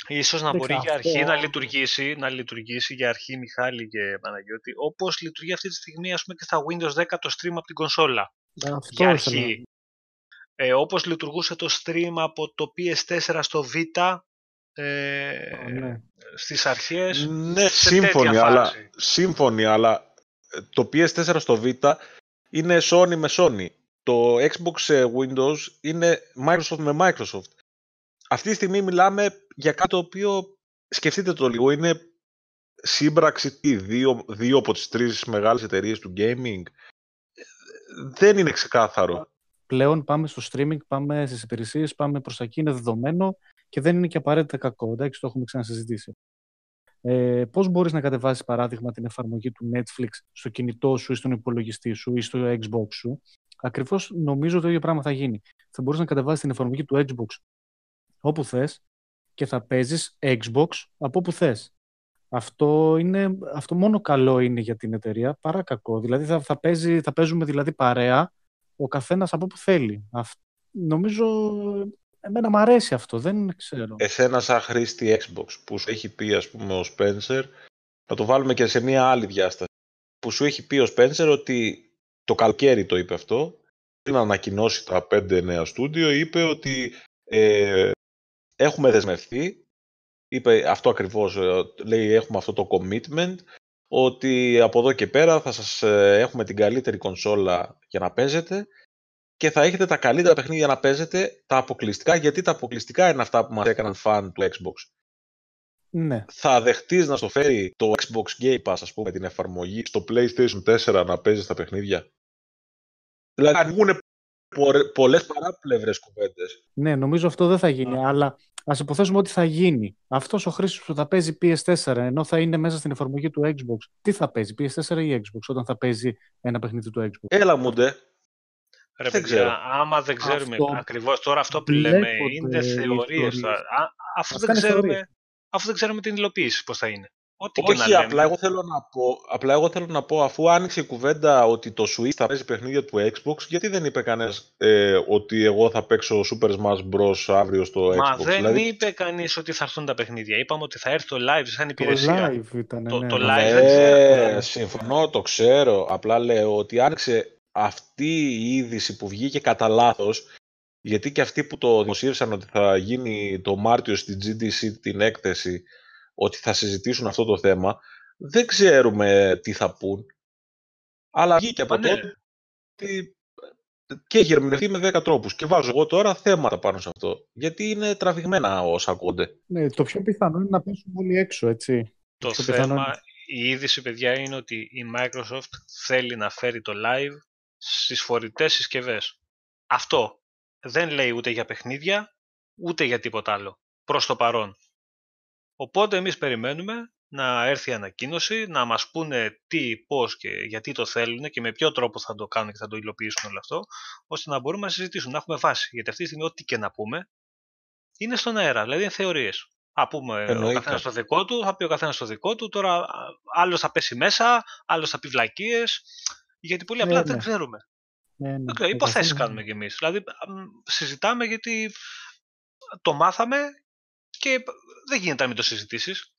ίσως να μπορεί για αρχή να λειτουργήσει, να λειτουργήσει για αρχή Μιχάλη και Παναγιώτη, όπως λειτουργεί αυτή τη στιγμή ας πούμε και στα Windows 10 το stream από την κονσόλα. Αυτό για αρχή. Ε, όπως λειτουργούσε το stream από το PS4 στο Β ε, ναι. στις αρχές. Ναι, σύμφωνοι, αλλά, σύμφωνοι, αλλά το PS4 στο Β είναι Sony με Sony. Το Xbox ε, Windows είναι Microsoft με Microsoft. Αυτή τη στιγμή μιλάμε για κάτι το οποίο, σκεφτείτε το λίγο, είναι σύμπραξη τι, δύο, δύο από τις τρεις μεγάλες εταιρείες του gaming. Δεν είναι ξεκάθαρο. Πλέον πάμε στο streaming, πάμε στις υπηρεσίες, πάμε προς εκεί, είναι δεδομένο και δεν είναι και απαραίτητα κακό. Εντάξει, το έχουμε ξανασυζητήσει. Ε, πώς μπορείς να κατεβάσεις παράδειγμα την εφαρμογή του Netflix στο κινητό σου ή στον υπολογιστή σου ή στο Xbox σου; Ακριβώς νομίζω το ίδιο πράγμα θα γίνει. Θα μπορείς να κατεβάσεις την εφαρμογή του Xbox όπου θες και θα παίζεις Xbox από όπου θες. Αυτό, είναι, αυτό μόνο καλό είναι για την εταιρεία, παρά κακό. Δηλαδή θα, θα, παίζει, θα παίζουμε δηλαδή παρέα ο καθένας από όπου θέλει. νομίζω Εμένα μου αρέσει αυτό, δεν ξέρω. Εσένα σαν χρήστη Xbox που σου έχει πει ας πούμε ο Spencer, να το βάλουμε και σε μια άλλη διάσταση, που σου έχει πει ο Spencer ότι το καλοκαίρι το είπε αυτό, πριν ανακοινώσει τα 5 νέα στούντιο, είπε ότι ε, έχουμε δεσμευτεί, είπε αυτό ακριβώς, ε, λέει έχουμε αυτό το commitment, ότι από εδώ και πέρα θα σας ε, έχουμε την καλύτερη κονσόλα για να παίζετε και θα έχετε τα καλύτερα παιχνίδια να παίζετε, τα αποκλειστικά, γιατί τα αποκλειστικά είναι αυτά που μας έκαναν φαν του Xbox. Ναι. Θα δεχτείς να στο φέρει το Xbox Game Pass, ας πούμε, την εφαρμογή στο PlayStation 4 να παίζεις τα παιχνίδια; Δηλαδή ανοίγουν πολλές παράπλευρες κουβέντες. Ναι, νομίζω αυτό δεν θα γίνει, αλλά ας υποθέσουμε ότι θα γίνει. Αυτός ο χρήστη που θα παίζει PS4 ενώ θα είναι μέσα στην εφαρμογή του Xbox, τι θα παίζει, PS4 ή Xbox, όταν θα παίζει ένα παιχνίδι του Xbox; Έλα μου ντε. Ρε δεν παιδιά, ξέρω. άμα δεν ξέρουμε αυτό... ακριβώς τώρα αυτό που λέμε είναι θεωρίες. Αφού δεν, ξέρουμε, αφού δεν ξέρουμε την υλοποίηση πώς θα είναι. Ό,τι Όχι, και να απλά, εγώ θέλω να πω, απλά εγώ θέλω να πω, αφού άνοιξε η κουβέντα ότι το Switch θα παίζει παιχνίδια του Xbox, γιατί δεν είπε κανένας ε, ότι εγώ θα παίξω Super Smash Bros. αύριο στο Xbox. Μα δεν δηλαδή... είπε κανείς ότι θα έρθουν τα παιχνίδια. Είπαμε ότι θα έρθει το live σαν υπηρεσία. Το live ήταν, το, ναι. το ναι. live δεν ξέρω. συμφωνώ, το ξέρω. Απλά λέω ότι άνοιξε αυτή η είδηση που βγήκε κατά λάθος, γιατί και αυτοί που το δημοσίευσαν ότι θα γίνει το Μάρτιο στην GDC την έκθεση, ότι θα συζητήσουν αυτό το θέμα, δεν ξέρουμε τι θα πούν. Αλλά βγήκε από ναι. τότε ότι και έχει ερμηνευτεί με 10 τρόπους. Και βάζω εγώ τώρα θέματα πάνω σε αυτό. Γιατί είναι τραβηγμένα όσα ακούγονται. Ναι, το πιο πιθανό είναι να πέσουν όλοι έξω, έτσι. Το, το θέμα, η είδηση, παιδιά, είναι ότι η Microsoft θέλει να φέρει το live στις φορητές συσκευές. Αυτό δεν λέει ούτε για παιχνίδια, ούτε για τίποτα άλλο, προς το παρόν. Οπότε εμείς περιμένουμε να έρθει η ανακοίνωση, να μας πούνε τι, πώς και γιατί το θέλουν και με ποιο τρόπο θα το κάνουν και θα το υλοποιήσουν όλο αυτό, ώστε να μπορούμε να συζητήσουμε, να έχουμε βάση. Γιατί αυτή τη στιγμή ό,τι και να πούμε είναι στον αέρα, δηλαδή είναι θεωρίες. Α πούμε Εννοείται. ο καθένας το δικό του, θα πει ο καθένας το δικό του. Τώρα άλλος θα πέσει μέσα, άλλος θα πει βλακίες. Γιατί πολύ απλά ναι, δεν ναι. ξέρουμε. Ναι, ναι. Δεν Υποθέσεις κάνουμε κι εμείς. Δηλαδή συζητάμε γιατί το μάθαμε και δεν γίνεται να μην το συζητήσεις.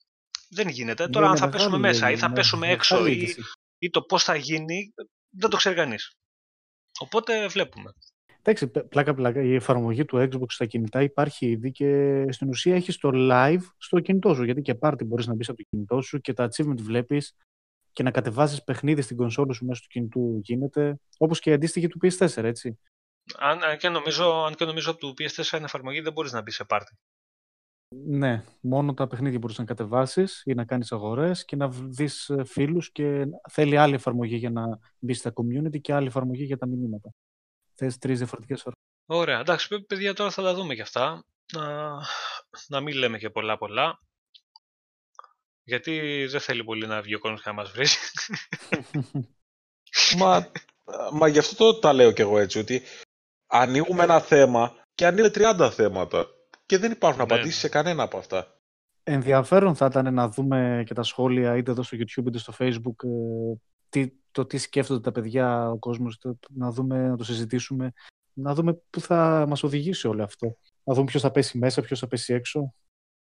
Δεν γίνεται. Τώρα, αν θα πέσουμε μέσα ή θα πέσουμε έξω ή, ή το πώς θα γίνει, δεν το ξέρει κανείς. Οπότε βλέπουμε. Εντάξει, πλάκα-πλάκα, η εφαρμογή του Xbox στα κινητά υπάρχει ήδη και στην ουσία έχει το live στο κινητό σου. Γιατί και πάρτι μπορείς να μπεις από το κινητό σου και τα achievement βλέπεις και να κατεβάσει παιχνίδι στην κονσόλα σου μέσω του κινητού γίνεται. Όπως και η αντίστοιχη του PS4, έτσι. Αν και νομίζω, αν και νομίζω από το PS4 είναι εφαρμογή δεν μπορείς να μπεις σε πάρτι. Ναι, μόνο τα παιχνίδια μπορείς να κατεβάσεις ή να κάνεις αγορές και να δεις ε, φίλους και θέλει άλλη εφαρμογή για να μπεις στα community και άλλη εφαρμογή για τα μηνύματα. Θες τρεις διαφορετικές φορέ. Ωραία. Εντάξει, παιδιά, τώρα θα τα δούμε και αυτά. Να, να μην λέμε και πολλά πολλά. Γιατί δεν θέλει πολύ να βγει ο κόσμος και να μας βρει. μα, μα γι' αυτό το τα λέω κι εγώ έτσι, ότι ανοίγουμε ένα θέμα και ανοίγουμε 30 θέματα και δεν υπάρχουν ναι, απαντήσεις σε κανένα από αυτά. Ενδιαφέρον θα ήταν να δούμε και τα σχόλια είτε εδώ στο YouTube είτε στο Facebook ε, τι, το τι σκέφτονται τα παιδιά, ο κόσμος, να δούμε, να το συζητήσουμε, να δούμε πού θα μας οδηγήσει όλο αυτό. Να δούμε ποιος θα πέσει μέσα, ποιος θα πέσει έξω.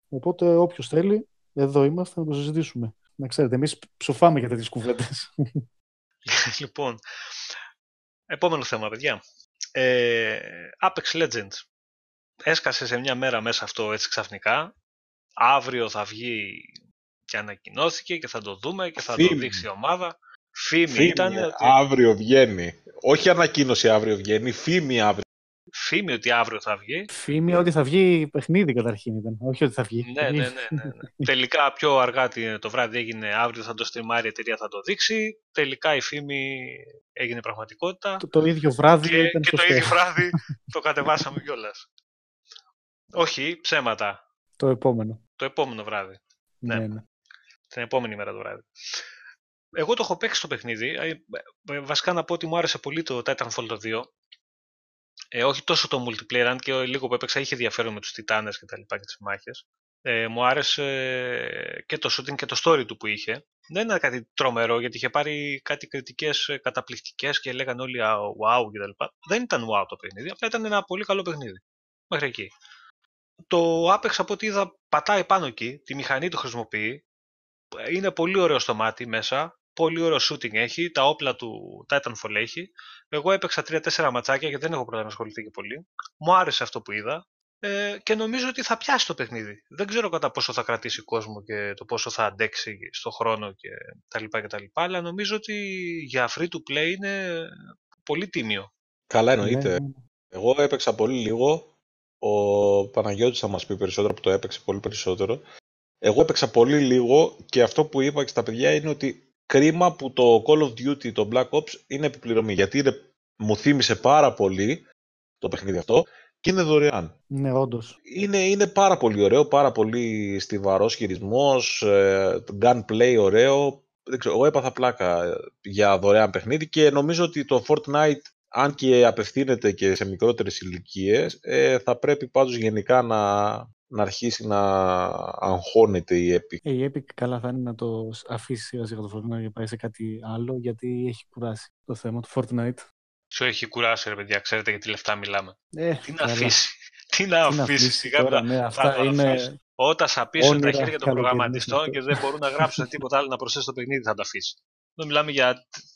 Οπότε όποιος θέλει, εδώ είμαστε να το συζητήσουμε. Να ξέρετε, εμείς ψοφάμε για τέτοιες κουβέντες. λοιπόν, επόμενο θέμα, παιδιά. Ε, Apex Legends. Έσκασε σε μια μέρα μέσα αυτό έτσι ξαφνικά. Αύριο θα βγει και ανακοινώθηκε και θα το δούμε και θα το δείξει η ομάδα. Φήμη, φήμη ήταν. Ότι... Αύριο βγαίνει. Όχι ανακοίνωση αύριο βγαίνει, φήμη αύριο. Φήμη ότι αύριο θα βγει. Φήμη ότι θα βγει παιχνίδι καταρχήν ήταν. Όχι ότι θα βγει. Ναι, ναι, ναι. ναι, ναι. Τελικά πιο αργά το βράδυ έγινε αύριο θα το στριμάρει η εταιρεία θα το δείξει. Τελικά η φήμη έγινε πραγματικότητα. Το, το ίδιο βράδυ και, ήταν και το ίδιο βράδυ το κατεβάσαμε κιόλας. Όχι, ψέματα. Το επόμενο. Το επόμενο βράδυ. Ναι, ναι. ναι. Την επόμενη μέρα το βράδυ. Εγώ το έχω παίξει στο παιχνίδι. Ε, ε, βασικά να πω ότι μου άρεσε πολύ το Titanfall 2. Ε, όχι τόσο το multiplayer, αν και λίγο που έπαιξα είχε ενδιαφέρον με τους τιτάνες και τα λοιπά και τις μάχες. Ε, μου άρεσε και το shooting και το story του που είχε. Δεν ήταν κάτι τρομερό γιατί είχε πάρει κάτι κριτικές ε, καταπληκτικές και λέγανε όλοι wow και τα λοιπά. Δεν ήταν wow το παιχνίδι, απλά ήταν ένα πολύ καλό παιχνίδι. Μέχρι εκεί. Το Apex από ό,τι είδα πατάει πάνω εκεί, τη μηχανή του χρησιμοποιεί. Είναι πολύ ωραίο στο μάτι μέσα πολύ ωραίο shooting έχει, τα όπλα του Titanfall έχει. Εγώ έπαιξα 3-4 ματσάκια γιατί δεν έχω πρώτα να ασχοληθεί και πολύ. Μου άρεσε αυτό που είδα ε, και νομίζω ότι θα πιάσει το παιχνίδι. Δεν ξέρω κατά πόσο θα κρατήσει κόσμο και το πόσο θα αντέξει στο χρόνο και τα λοιπά και τα λοιπά, αλλά νομίζω ότι για free to play είναι πολύ τίμιο. Καλά εννοείται. Ναι. Εγώ έπαιξα πολύ λίγο. Ο Παναγιώτης θα μας πει περισσότερο που το έπαιξε πολύ περισσότερο. Εγώ έπαιξα πολύ λίγο και αυτό που είπα και στα παιδιά είναι ότι κρίμα που το Call of Duty, το Black Ops είναι επιπληρωμή. Γιατί είναι, μου θύμισε πάρα πολύ το παιχνίδι αυτό και είναι δωρεάν. Ναι, όντως. Είναι, είναι πάρα πολύ ωραίο, πάρα πολύ στιβαρός χειρισμός, ε, gunplay ωραίο. Δεν ξέρω, εγώ έπαθα πλάκα για δωρεάν παιχνίδι και νομίζω ότι το Fortnite, αν και απευθύνεται και σε μικρότερες ηλικίες, ε, θα πρέπει πάντως γενικά να, να αρχίσει να αγχώνεται η Epic. Ε, η Epic καλά θα είναι να το αφήσει σιγά σιγά το Fortnite για πάει σε κάτι άλλο γιατί έχει κουράσει το θέμα του Fortnite. Σου έχει κουράσει ρε παιδιά, ξέρετε για τι λεφτά μιλάμε. Ε, τι να αφήσει. Τι να αφήσει. Σιγά τώρα, ναι, αυτά είναι... Όταν θα πείσουν τα χέρια των προγραμματιστών και δεν μπορούν να γράψουν τίποτα άλλο να προσθέσουν το παιχνίδι, θα τα αφήσει. Δεν μιλάμε για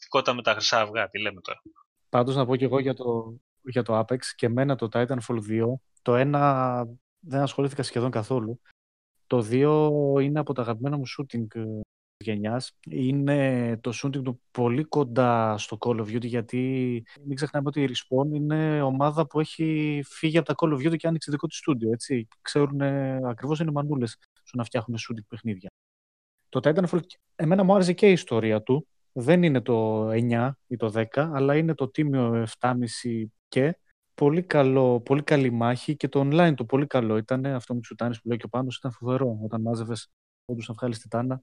κότα με τα χρυσά αυγά, τι λέμε τώρα. Πάντως να πω και εγώ για το, για το Apex και μένα το Titanfall 2. Το ένα δεν ασχολήθηκα σχεδόν καθόλου. Το 2 είναι από τα αγαπημένα μου shooting ε, γενιάς. Είναι το shooting του πολύ κοντά στο Call of Duty γιατί μην ξεχνάμε ότι η Respawn είναι ομάδα που έχει φύγει από τα Call of Duty και άνοιξε δικό του στούντιο. Έτσι. Ξέρουν ακριβώς είναι μανούλες στο να φτιάχνουν shooting παιχνίδια. Το Titanfall, εμένα μου άρεσε και η ιστορία του δεν είναι το 9 ή το 10, αλλά είναι το τίμιο 7,5 και πολύ, καλό, πολύ καλή μάχη και το online το πολύ καλό ήταν. Αυτό με τους Τιτάνες που λέει και ο Πάνος ήταν φοβερό. Όταν μάζευες όντως να βγάλεις Τιτάνα,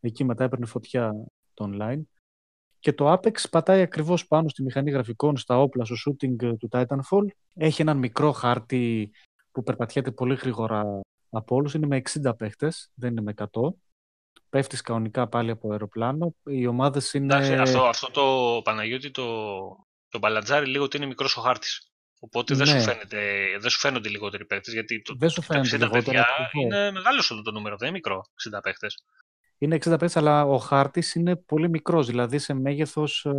εκεί μετά έπαιρνε φωτιά το online. Και το Apex πατάει ακριβώς πάνω στη μηχανή γραφικών, στα όπλα, στο shooting του Titanfall. Έχει έναν μικρό χάρτη που περπατιέται πολύ γρήγορα από όλους. Είναι με 60 παίχτες, δεν είναι με 100. Πέφτεις κανονικά πάλι από αεροπλάνο. Οι ομάδες είναι... Εντάξει, αυτό, αυτό το Παναγιώτη το, το μπαλατζάρι λίγο ότι είναι μικρός ο χάρτης. Οπότε δεν, σου Ναι. φαίνεται, δεν σου φαίνονται λιγότεροι παίχτε. Γιατί το, Δεν σου τα φαίνεται 60 λιγότερο, παιδιά ακριβώς. είναι μεγάλος αυτό το νούμερο, δεν είναι μικρό. 60 παίχτε. Είναι 60 παίκτες, αλλά ο χάρτης είναι πολύ μικρός. Δηλαδή σε μέγεθος ε,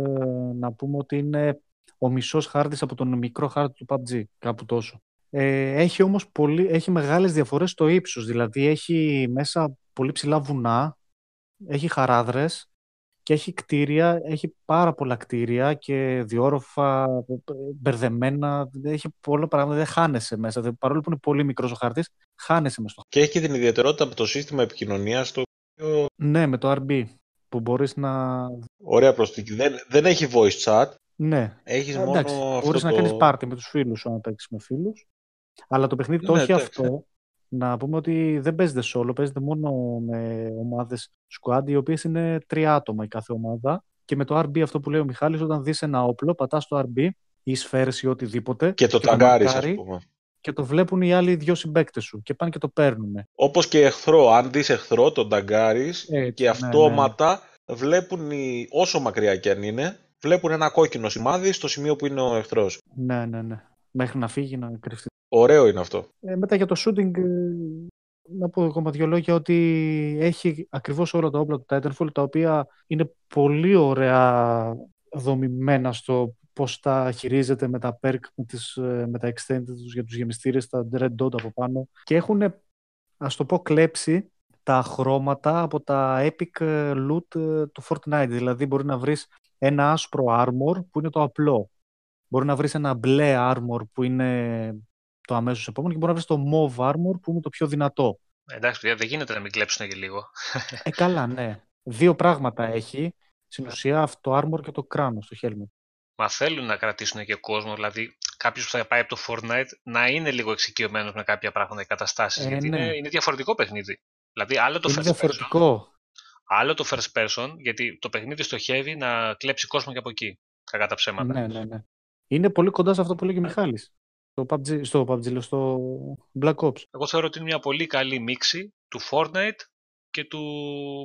να πούμε ότι είναι ο μισός χάρτης από τον μικρό χάρτη του PUBG, κάπου τόσο. Ε, έχει όμως πολύ, έχει μεγάλες διαφορές στο ύψος. Δηλαδή έχει μέσα πολύ ψηλά βουνά, έχει χαράδρες και έχει κτίρια, έχει πάρα πολλά κτίρια και διόροφα ε, μπερδεμένα. Έχει πολλά πράγματα, δεν χάνεσαι μέσα. Δεν- Παρόλο που είναι πολύ μικρός ο χάρτης, χάνεσαι μέσα στο Και έχει και την ιδιαιτερότητα από το σύστημα επικοινωνίας το οποίο Ναι, με το RB που μπορείς να... ωραία προσθήκη. Δεν, δεν έχει voice chat, Ναι, έχεις Ε, μόνο εντάξει, αυτό μπορείς το... να κάνεις πάρτι με τους φίλους σου, αν παίξεις με φίλους. Αλλά το παιχνίδι το Ναι, έχει εντάξει. αυτό. Να πούμε ότι δεν παίζεται solo, παίζεται μόνο με ομάδες squad, οι οποίες είναι τρία άτομα η κάθε ομάδα. Και με το RB, αυτό που λέει ο Μιχάλης, όταν δεις ένα όπλο, πατάς το RB ή σφαίρες ή οτιδήποτε Και το ταγκάρεις, ας μαρκάρει πούμε. και το βλέπουν οι άλλοι δυο συμπαίκτες σου και πάνε και το παίρνουν. Όπως και εχθρό, αν δεις εχθρό, τον ταγκάρεις Έτσι, και ναι, αυτόματα βλέπουν, οι, όσο μακριά και αν είναι, βλέπουν ένα κόκκινο σημάδι στο σημείο που είναι ο εχθρός. Ναι, ναι, ναι. Μέχρι να φύγει να κρυφτεί. Ωραίο είναι αυτό. Ε, μετά για το shooting, ε, να πω ακόμα δύο λόγια ότι έχει ακριβώς όλα τα όπλα του Titanfall, τα οποία είναι πολύ ωραία δομημένα στο πώς τα χειρίζεται με τα perk, με, τις, ε, με τα extended τους για τους γεμιστήρες, τα red dot από πάνω και έχουν, ας το πω, κλέψει τα χρώματα από τα epic ε, loot ε, του Fortnite. Δηλαδή μπορεί να βρεις ένα άσπρο armor που είναι το απλό. Μπορεί να βρεις ένα μπλε armor που είναι το αμέσως επόμενο και μπορεί να βρεις το mauve armor που είναι το πιο δυνατό. Εντάξει, παιδιά, δεν γίνεται να μην κλέψουν και λίγο. Ε, καλά, ναι. Δύο πράγματα έχει. Στην ουσία αυτό το armor και το κράνο στο helmet. Μα θέλουν να κρατήσουν και κόσμο, δηλαδή κάποιος που θα πάει από το Fortnite να είναι λίγο εξοικειωμένος με κάποια πράγματα και καταστάσεις. Ε, γιατί ναι. είναι, είναι διαφορετικό παιχνίδι. Δηλαδή, άλλο το είναι first person, διαφορετικό. άλλο το first person, γιατί το παιχνίδι στοχεύει να κλέψει κόσμο και από εκεί. Κακά τα ψέματα. Ναι, ναι, ναι. Είναι πολύ κοντά σε αυτό που λέγει ο Μιχάλης. Στο PUBG, στο, PUBG, λέω, στο Black Ops. Εγώ θεωρώ ότι είναι μια πολύ καλή μίξη του Fortnite και του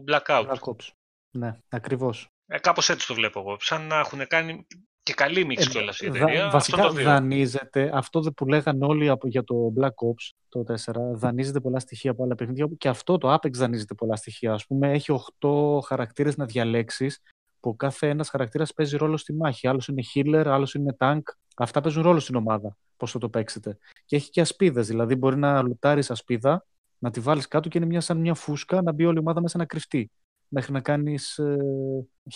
Blackout. Black Ops. Ναι, ακριβώς. Ε, κάπως έτσι το βλέπω εγώ. Σαν να έχουν κάνει και καλή μίξη Ε, κιόλας η δα- εταιρεία. βασικά αυτό το δύο. δανείζεται, αυτό δε που λέγανε όλοι από, για το Black Ops το 4, δανείζεται πολλά στοιχεία από άλλα παιχνίδια και αυτό το Apex δανείζεται πολλά στοιχεία. Ας πούμε έχει 8 χαρακτήρες να διαλέξεις που κάθε ένας χαρακτήρας παίζει ρόλο στη μάχη. Άλλος είναι healer, άλλος είναι tank. Αυτά παίζουν ρόλο στην ομάδα, πώς θα το παίξετε. Και έχει και ασπίδες, δηλαδή μπορεί να λουτάρεις ασπίδα, να τη βάλεις κάτω και είναι μια, σαν μια φούσκα να μπει όλη η ομάδα μέσα να κρυφτεί μέχρι να κάνεις ε,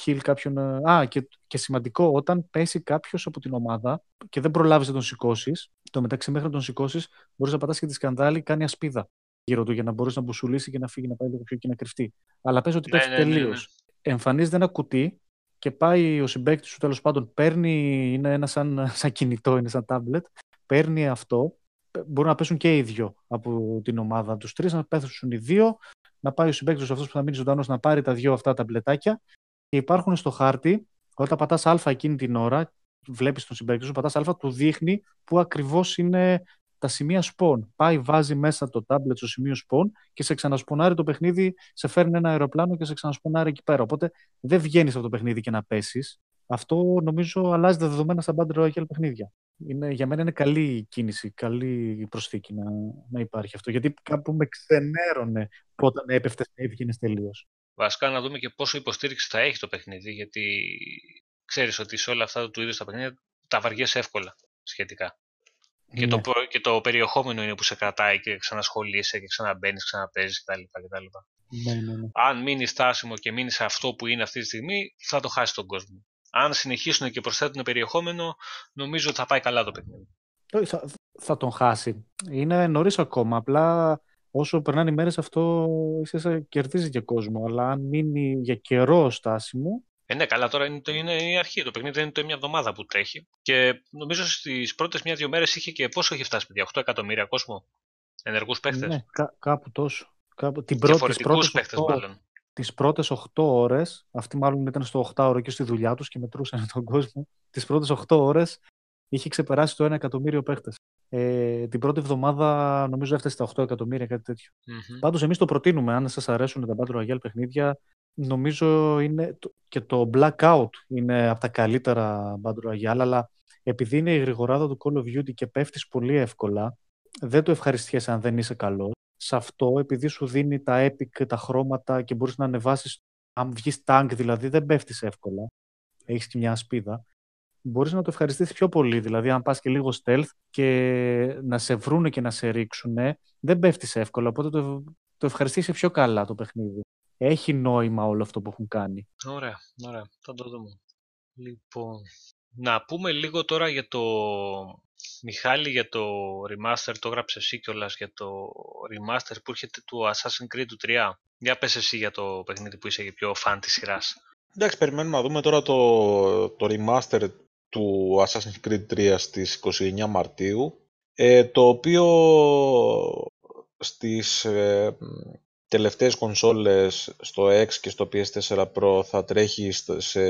heal κάποιον. ε, Α, και, και σημαντικό, όταν πέσει κάποιος από την ομάδα και δεν προλάβεις να τον σηκώσεις, το μεταξύ μέχρι να τον σηκώσεις, μπορείς να πατάς και τη σκανδάλη, κάνει ασπίδα γύρω του για να μπορείς να μπουσουλήσει και να φύγει να πάει λίγο πιο εκεί να κρυφτεί. Αλλά πες ότι Ναι, πέφτει ναι, ναι, ναι. τελείως. Εμφανίζεται ένα κουτί και πάει ο συμπέκτη σου τέλος πάντων, παίρνει, είναι ένα σαν, σαν κινητό, είναι σαν τάμπλετ, παίρνει αυτό. Μπορούν να πέσουν και οι δύο από την ομάδα. Από τους τρεις να πέσουν οι δύο, να πάει ο συμπέκτη αυτός που θα μείνει ζωντανός να πάρει τα δύο αυτά ταμπλετάκια και υπάρχουν στο χάρτη. Όταν πατάς Α εκείνη την ώρα, βλέπεις τον συμπέκτη σου, πατάς Α, του δείχνει που ακριβώς είναι τα σημεία spawn. Πάει, βάζει μέσα το tablet στο σημείο spawn και σε ξανασπονάρει το παιχνίδι, σε φέρνει ένα αεροπλάνο και σε ξανασπονάρει εκεί πέρα. Οπότε δεν βγαίνεις από το παιχνίδι και να πέσεις. Αυτό νομίζω αλλάζει τα δεδομένα στα Battle Royale παιχνίδια. Είναι, για μένα είναι καλή κίνηση, καλή προσθήκη να, να υπάρχει αυτό. Γιατί κάπου με ξενέρωνε που όταν έπεφτε και έβγαινε τελείως. Βασικά να δούμε και πόσο υποστήριξη θα έχει το παιχνίδι, γιατί ξέρεις ότι σε όλα αυτά του είδους τα παιχνίδια τα βαριέσαι εύκολα σχετικά. Και, το, Ναι. προ- και το περιεχόμενο είναι που σε κρατάει και ξανασχολείσαι και ξαναμπαίνεις, ξαναπέζεις κτλ. κτλ. Ναι, ναι, ναι. Αν μείνει στάσιμο και μείνεις σε αυτό που είναι αυτή τη στιγμή, θα το χάσει τον κόσμο. Αν συνεχίσουν και προσθέτουν περιεχόμενο, νομίζω ότι θα πάει καλά το παιχνίδι. Ε, Θα, θα τον χάσει. Είναι νωρίς ακόμα. Απλά όσο περνάνε οι μέρες, αυτό ίσα ίσα κερδίζει και κόσμο. Αλλά αν μείνει για καιρό στάσιμο, Ε, ναι, καλά, τώρα είναι, είναι η αρχή. Το παιχνίδι δεν είναι το μια εβδομάδα που τρέχει. Και νομίζω στις πρώτες μια-δύο μέρες είχε και πόσο έχει φτάσει, παιδιά, 8 εκατομμύρια κόσμο; Ενεργούς παίχτε. Ναι, κά, κάπου τόσο. Κάπου... Την Διαφορετικούς παίχτε, μάλλον. Τις πρώτες 8 ώρες, αυτοί μάλλον ήταν στο 8 ώρο και στη δουλειά τους και μετρούσαν τον κόσμο. Τις πρώτες 8 ώρες είχε ξεπεράσει το 1 εκατομμύριο παίχτες. Ε, την πρώτη εβδομάδα νομίζω έφτασε στα 8 εκατομμύρια, κάτι τέτοιο. Mm-hmm. Πάντως, εμείς το προτείνουμε. Αν σας αρέσουν τα Battle Royale παιχνίδια, νομίζω είναι και το Blackout είναι από τα καλύτερα Battle Royale, αλλά επειδή είναι η γρηγοράδα του Call of Duty και πέφτεις πολύ εύκολα, δεν το ευχαριστιέσαι αν δεν είσαι καλός. Σε αυτό, επειδή σου δίνει τα epic, τα χρώματα και μπορείς να ανεβάσεις. Αν βγεις tank, δηλαδή, δεν πέφτεις εύκολα. Έχεις και μια ασπίδα μπορείς να το ευχαριστήσεις πιο πολύ. Δηλαδή, αν πας και λίγο stealth και να σε βρούνε και να σε ρίξουν, δεν πέφτεις εύκολα, οπότε το, το ευχαριστήσεις πιο καλά το παιχνίδι. Έχει νόημα όλο αυτό που έχουν κάνει. Ωραία, ωραία. Θα το δούμε. Λοιπόν, να πούμε λίγο τώρα για το... Μιχάλη για το remaster, το έγραψες εσύ κιόλας για το remaster που έρχεται του Assassin's Creed του 3. Για πες εσύ για το παιχνίδι που είσαι και πιο fan της σειράς. Εντάξει, περιμένουμε να δούμε τώρα το, το remaster του Assassin's Creed 3 στις 29 Μαρτίου, ε, το οποίο στις ε, τελευταίες κονσόλες στο X και στο PS4 Pro θα τρέχει σε,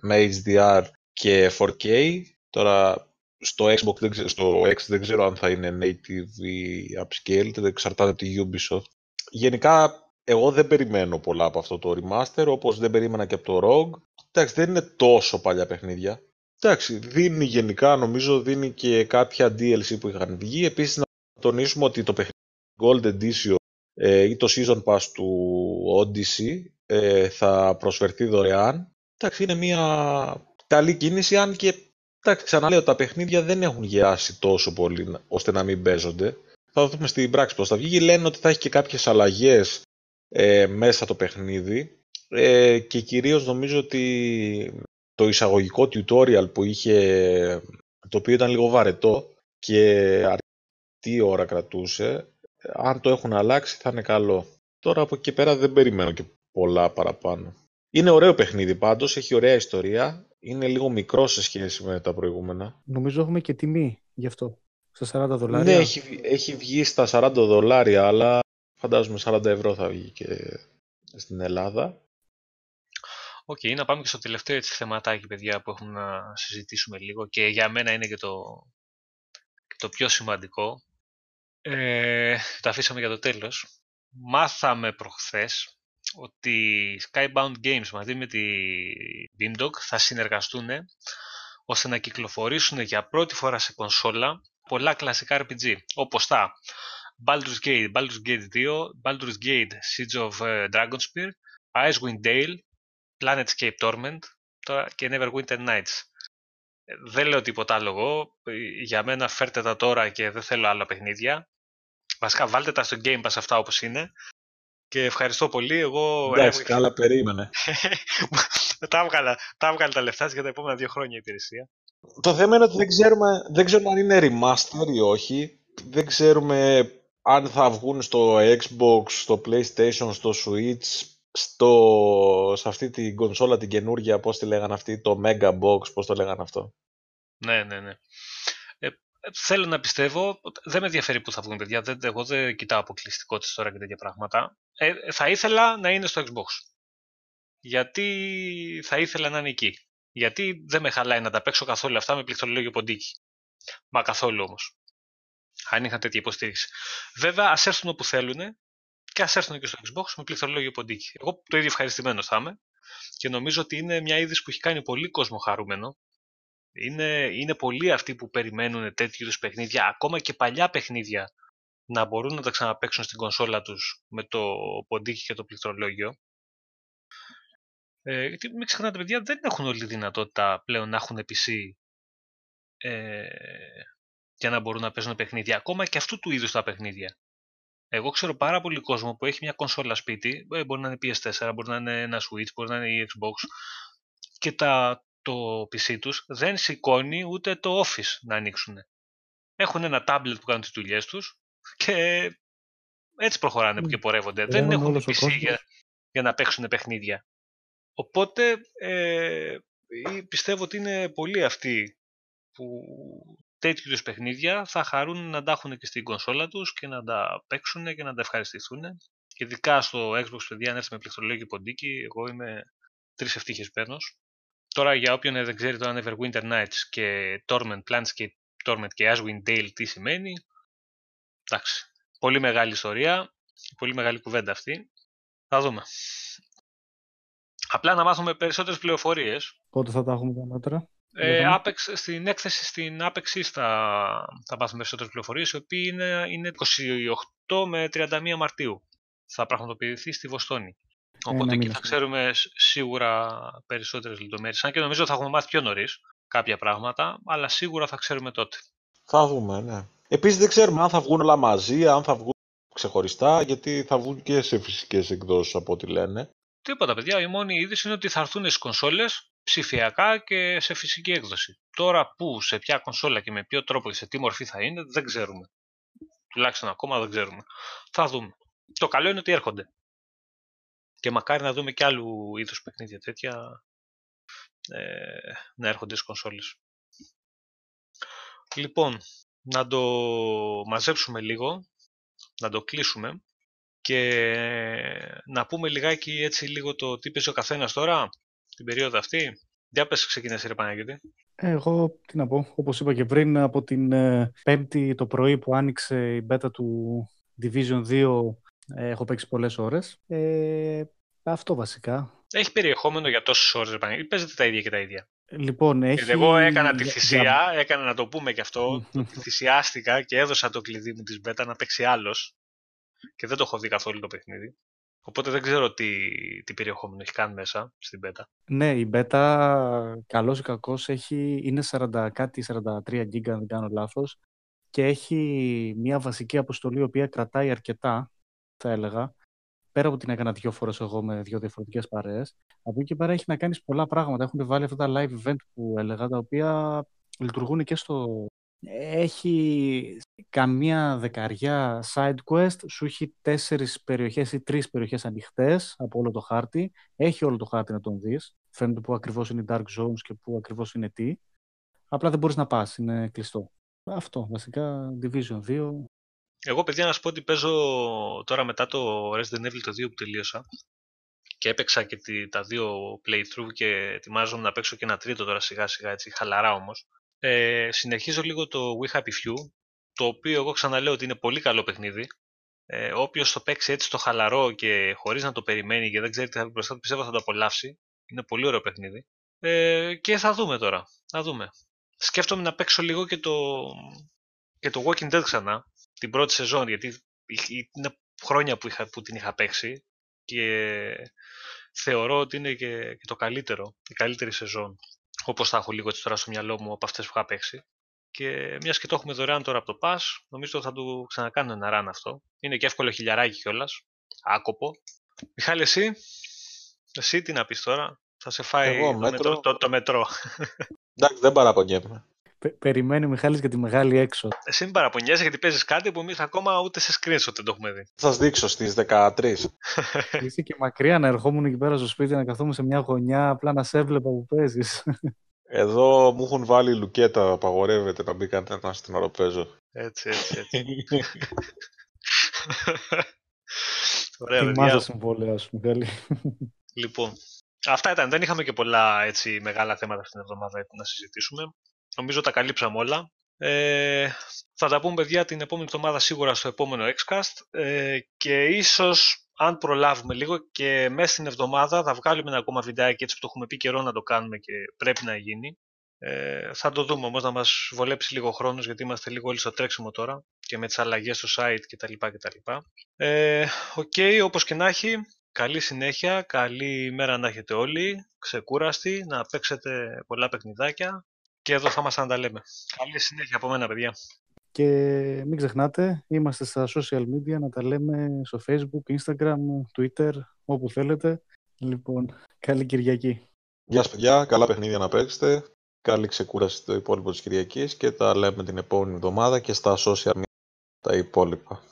με HDR και 4K. Τώρα στο Xbox, στο X δεν ξέρω αν θα είναι native ή upscale, δεν εξαρτάται από τη Ubisoft. Γενικά εγώ δεν περιμένω πολλά από αυτό το remaster, όπως δεν περίμενα και από το Rogue. Εντάξει, δεν είναι τόσο παλιά παιχνίδια. Εντάξει, δίνει γενικά, νομίζω δίνει και κάποια DLC που είχαν βγει. Επίσης να τονίσουμε ότι το παιχνίδι Gold Edition ε, ή το Season Pass του Odyssey ε, θα προσφερθεί δωρεάν. Εντάξει, είναι μια καλή κίνηση, αν και εντάξει, ξαναλέω, τα παιχνίδια δεν έχουν γεάσει τόσο πολύ ώστε να μην παίζονται. Θα δούμε στην πράξη πώς θα βγει. Λένε ότι θα έχει και κάποιες αλλαγές ε, μέσα το παιχνίδι ε, και κυρίως νομίζω ότι το εισαγωγικό tutorial που είχε, το οποίο ήταν λίγο βαρετό και αρκετή ώρα κρατούσε, αν το έχουν αλλάξει θα είναι καλό. Τώρα από εκεί πέρα δεν περιμένω και πολλά παραπάνω. Είναι ωραίο παιχνίδι πάντως, έχει ωραία ιστορία, είναι λίγο μικρό σε σχέση με τα προηγούμενα. Νομίζω έχουμε και τιμή γι' αυτό, στα 40 δολάρια. Ναι, έχει, έχει βγει στα 40 δολάρια, αλλά φαντάζομαι 40 ευρώ θα βγει και στην Ελλάδα. OK, okay, να πάμε και στο τελευταίο έτσι, θεματάκι, παιδιά, που έχουμε να συζητήσουμε λίγο και για μένα είναι και το, το πιο σημαντικό. Ε, το αφήσαμε για το τέλος. Μάθαμε προχθές ότι Skybound Games μαζί με τη Beamdog θα συνεργαστούν ώστε να κυκλοφορήσουν για πρώτη φορά σε κονσόλα πολλά κλασικά RPG, όπως τα Baldur's Gate, Baldur's Gate 2, Baldur's Gate Siege of ε, Dragonspear, Icewind Dale, Planetscape Torment τώρα και Neverwinter Nights. Ε, δεν λέω τίποτα άλλο εγώ. Για μένα φέρτε τα τώρα και δεν θέλω άλλα παιχνίδια. Βασικά βάλτε τα στο Game Pass αυτά όπως είναι. Και ευχαριστώ πολύ. Εγώ Εντάξει, καλά περίμενε. τα, έβγαλα, τα έβγαλα τα λεφτά για τα επόμενα δύο χρόνια υπηρεσία. Το θέμα είναι ότι δεν ξέρουμε, δεν ξέρουμε αν είναι remaster ή όχι. Δεν ξέρουμε αν θα βγουν στο Xbox, στο PlayStation, στο Switch στο, σε αυτή την κονσόλα την καινούργια, πώς τη λέγανε αυτή, το Mega Box, πώς το λέγανε αυτό. Ναι, ναι, ναι. Ε, θέλω να πιστεύω, δεν με ενδιαφέρει που θα βγουν παιδιά, δεν, εγώ δεν κοιτάω αποκλειστικότητες τώρα και τέτοια πράγματα. Ε, θα ήθελα να είναι στο Xbox. Γιατί θα ήθελα να είναι εκεί. Γιατί δεν με χαλάει να τα παίξω καθόλου αυτά με πληκτρολόγιο ποντίκι. Μα καθόλου όμως. Αν είχαν τέτοια υποστήριξη. Βέβαια, ας έρθουν όπου θέλουν και ας έρθουν και στο Xbox με πληθωρολόγιο ποντίκι. Εγώ το ίδιο ευχαριστημένο θα είμαι και νομίζω ότι είναι μια είδηση που έχει κάνει πολύ κόσμο χαρούμενο. Είναι, είναι πολλοί αυτοί που περιμένουν τέτοιου είδους παιχνίδια, ακόμα και παλιά παιχνίδια, να μπορούν να τα ξαναπέξουν στην κονσόλα τους με το ποντίκι και το πληκτρολόγιο. Ε, γιατί μην ξεχνάτε, παιδιά, δεν έχουν όλη τη δυνατότητα πλέον να έχουν PC ε, για να μπορούν να παίζουν παιχνίδια. Ακόμα και αυτού του είδους τα παιχνίδια. Εγώ ξέρω πάρα πολύ κόσμο που έχει μια κονσόλα σπίτι, ε, μπορεί να είναι PS4, μπορεί να είναι ένα Switch, μπορεί να είναι η Xbox και τα, το PC τους δεν σηκώνει ούτε το Office να ανοίξουν. Έχουν ένα tablet που κάνουν τις δουλειές τους και έτσι προχωράνε mm. και πορεύονται. δεν έχουν PC για, για να παίξουν παιχνίδια. Οπότε ε, πιστεύω ότι είναι πολλοί αυτοί που τέτοιου είδους παιχνίδια θα χαρούν να τα έχουν και στην κονσόλα τους και να τα παίξουν και να τα ευχαριστηθούν. Και ειδικά στο Xbox, παιδιά, αν έρθει με πληκτρολόγιο και ποντίκι, εγώ είμαι τρεις ευτύχε παίρνω. Τώρα για όποιον δεν ξέρει το Neverwinter Nights και Torment Planescape Torment και Aswin Dale τι σημαίνει. Εντάξει, πολύ μεγάλη ιστορία, πολύ μεγάλη κουβέντα αυτή. Θα δούμε. Απλά να μάθουμε περισσότερες πληροφορίες. Πότε θα τα έχουμε τα Ε, Apex, στην έκθεση στην Apex θα, θα μάθουμε περισσότερες πληροφορίες, οι οποίοι είναι, είναι 28 με 31 Μαρτίου. Θα πραγματοποιηθεί στη Βοστόνη. Οπότε εκεί θα ξέρουμε σίγουρα περισσότερες λεπτομέρειες. Αν και νομίζω θα έχουμε μάθει πιο νωρίς κάποια πράγματα, αλλά σίγουρα θα ξέρουμε τότε. Θα δούμε, ναι. Επίσης δεν ξέρουμε αν θα βγουν όλα μαζί, αν θα βγουν ξεχωριστά, γιατί θα βγουν και σε φυσικές εκδόσεις από ό,τι λένε. Τίποτα, παιδιά. Η μόνη είδηση είναι ότι θα έρθουν στις κονσόλες ψηφιακά και σε φυσική έκδοση. Τώρα που, σε ποια κονσόλα και με ποιο τρόπο και σε τι μορφή θα είναι, δεν ξέρουμε. Τουλάχιστον ακόμα δεν ξέρουμε. Θα δούμε. Το καλό είναι ότι έρχονται. Και μακάρι να δούμε και άλλου είδους παιχνίδια τέτοια ε, να έρχονται στις κονσόλες. Λοιπόν, να το μαζέψουμε λίγο, να το κλείσουμε και να πούμε λιγάκι έτσι λίγο το τι παίζει ο καθένας τώρα, την περίοδο αυτή. Για πες ξεκινήσει ρε Παναγιώτη. Εγώ, τι να πω, όπως είπα και πριν, από την ε, πέμπτη το πρωί που άνοιξε η beta του Division 2 ε, έχω παίξει πολλές ώρες. Ε, αυτό βασικά. Έχει περιεχόμενο για τόσες ώρες, ή παίζετε τα ίδια και τα ίδια. Λοιπόν, έχει... Εγώ έκανα τη θυσία, για... έκανα να το πούμε και αυτό, θυσιάστηκα και έδωσα το κλειδί μου της beta να παίξει άλλος και δεν το έχω δει καθόλου το παιχνίδι. Οπότε δεν ξέρω τι, τι περιεχόμενο έχει κάνει μέσα στην beta. Ναι, η beta, καλός ή κακός, έχει, είναι 40, κάτι 43 γίγκα, αν δεν κάνω λάθος, και έχει μια βασική αποστολή, η οποία κρατάει αρκετά, θα έλεγα. Πέρα από την έκανα δύο φορές εγώ με δύο διαφορετικές παρέες. Από εκεί και πέρα έχει να κάνεις πολλά πράγματα. Έχουν βάλει αυτά τα live event που έλεγα, τα οποία λειτουργούν και στο έχει καμία δεκαριά side quest, σου έχει τέσσερις περιοχές ή τρεις περιοχές ανοιχτές από όλο το χάρτη. Έχει όλο το χάρτη να τον δεις. Φαίνεται που ακριβώς είναι οι dark zones και που ακριβώς είναι τι. Απλά δεν μπορείς να πας, είναι κλειστό. Αυτό, βασικά, Division 2. Εγώ, παιδιά, να σου πω ότι παίζω τώρα μετά το Resident Evil το 2 που τελείωσα και έπαιξα και τα δύο playthrough και ετοιμάζομαι να παίξω και ένα τρίτο τώρα σιγά σιγά έτσι, χαλαρά όμως. Ε, συνεχίζω λίγο το We Happy Few, το οποίο εγώ ξαναλέω ότι είναι πολύ καλό παιχνίδι. Ε, Όποιος το παίξει έτσι στο χαλαρό και χωρίς να το περιμένει και δεν ξέρει τι θα πει μπροστά του, πιστεύω θα το απολαύσει. Είναι πολύ ωραίο παιχνίδι. Ε, και θα δούμε τώρα. Θα δούμε. Σκέφτομαι να παίξω λίγο και το, και το Walking Dead ξανά, την πρώτη σεζόν, γιατί είναι χρόνια που, είχα, που την είχα παίξει και θεωρώ ότι είναι και, και το καλύτερο, η καλύτερη σεζόν Όπως θα έχω λίγο τώρα στο μυαλό μου από αυτές που είχα παίξει. Και μιας και το έχουμε δωρεάν τώρα από το Pass, νομίζω θα του ξανακάνω ένα run αυτό. Είναι και εύκολο χιλιαράκι κιόλας. Άκοπο. Μιχάλη, εσύ, εσύ τι να πεις τώρα, θα σε φάει Εγώ, το, μέτρο. Μετρό, το, το μετρό. Εντάξει, δεν παραπονιέμαι. Περιμένει ο Μιχάλης για τη μεγάλη έξω. Εσύ μην παραπονιέσαι γιατί παίζεις κάτι που εμείς ακόμα ούτε σε screenshot δεν το έχουμε δει. Θα σας δείξω στις 13. Είσαι και μακριά να ερχόμουν εκεί πέρα στο σπίτι να καθόμουν σε μια γωνιά απλά να σε έβλεπα που παίζεις. Εδώ μου έχουν βάλει λουκέτα, απαγορεύεται να μπει κανένας στην ώρα που παίζω. Έτσι, έτσι, έτσι. Ωραία, Θυμάσαι συμβόλαια σου, Μιχάλη. Λοιπόν, αυτά ήταν. Δεν είχαμε και πολλά έτσι, μεγάλα θέματα στην εβδομάδα να συζητήσουμε. Νομίζω τα καλύψαμε όλα. Ε, θα τα πούμε παιδιά την επόμενη εβδομάδα σίγουρα στο επόμενο Xcast ε, και ίσως αν προλάβουμε λίγο και μέσα στην εβδομάδα θα βγάλουμε ένα ακόμα βιντεάκι έτσι που το έχουμε πει καιρό να το κάνουμε και πρέπει να γίνει. Ε, θα το δούμε όμως να μας βολέψει λίγο χρόνος γιατί είμαστε λίγο όλοι στο τρέξιμο τώρα και με τις αλλαγές στο site κτλ. κτλ. Ε, OK, okay, όπως και να έχει, καλή συνέχεια, καλή ημέρα να έχετε όλοι, ξεκούραστοι, να παίξετε πολλά παιχνιδάκια και εδώ θα μας τα λέμε. Καλή συνέχεια από μένα, παιδιά. Και μην ξεχνάτε, είμαστε στα social media να τα λέμε στο facebook, instagram, twitter, όπου θέλετε. Λοιπόν, καλή Κυριακή. Γεια σας παιδιά, καλά παιχνίδια να παίξετε. Καλή ξεκούραση το υπόλοιπο της Κυριακής και τα λέμε την επόμενη εβδομάδα και στα social media τα υπόλοιπα.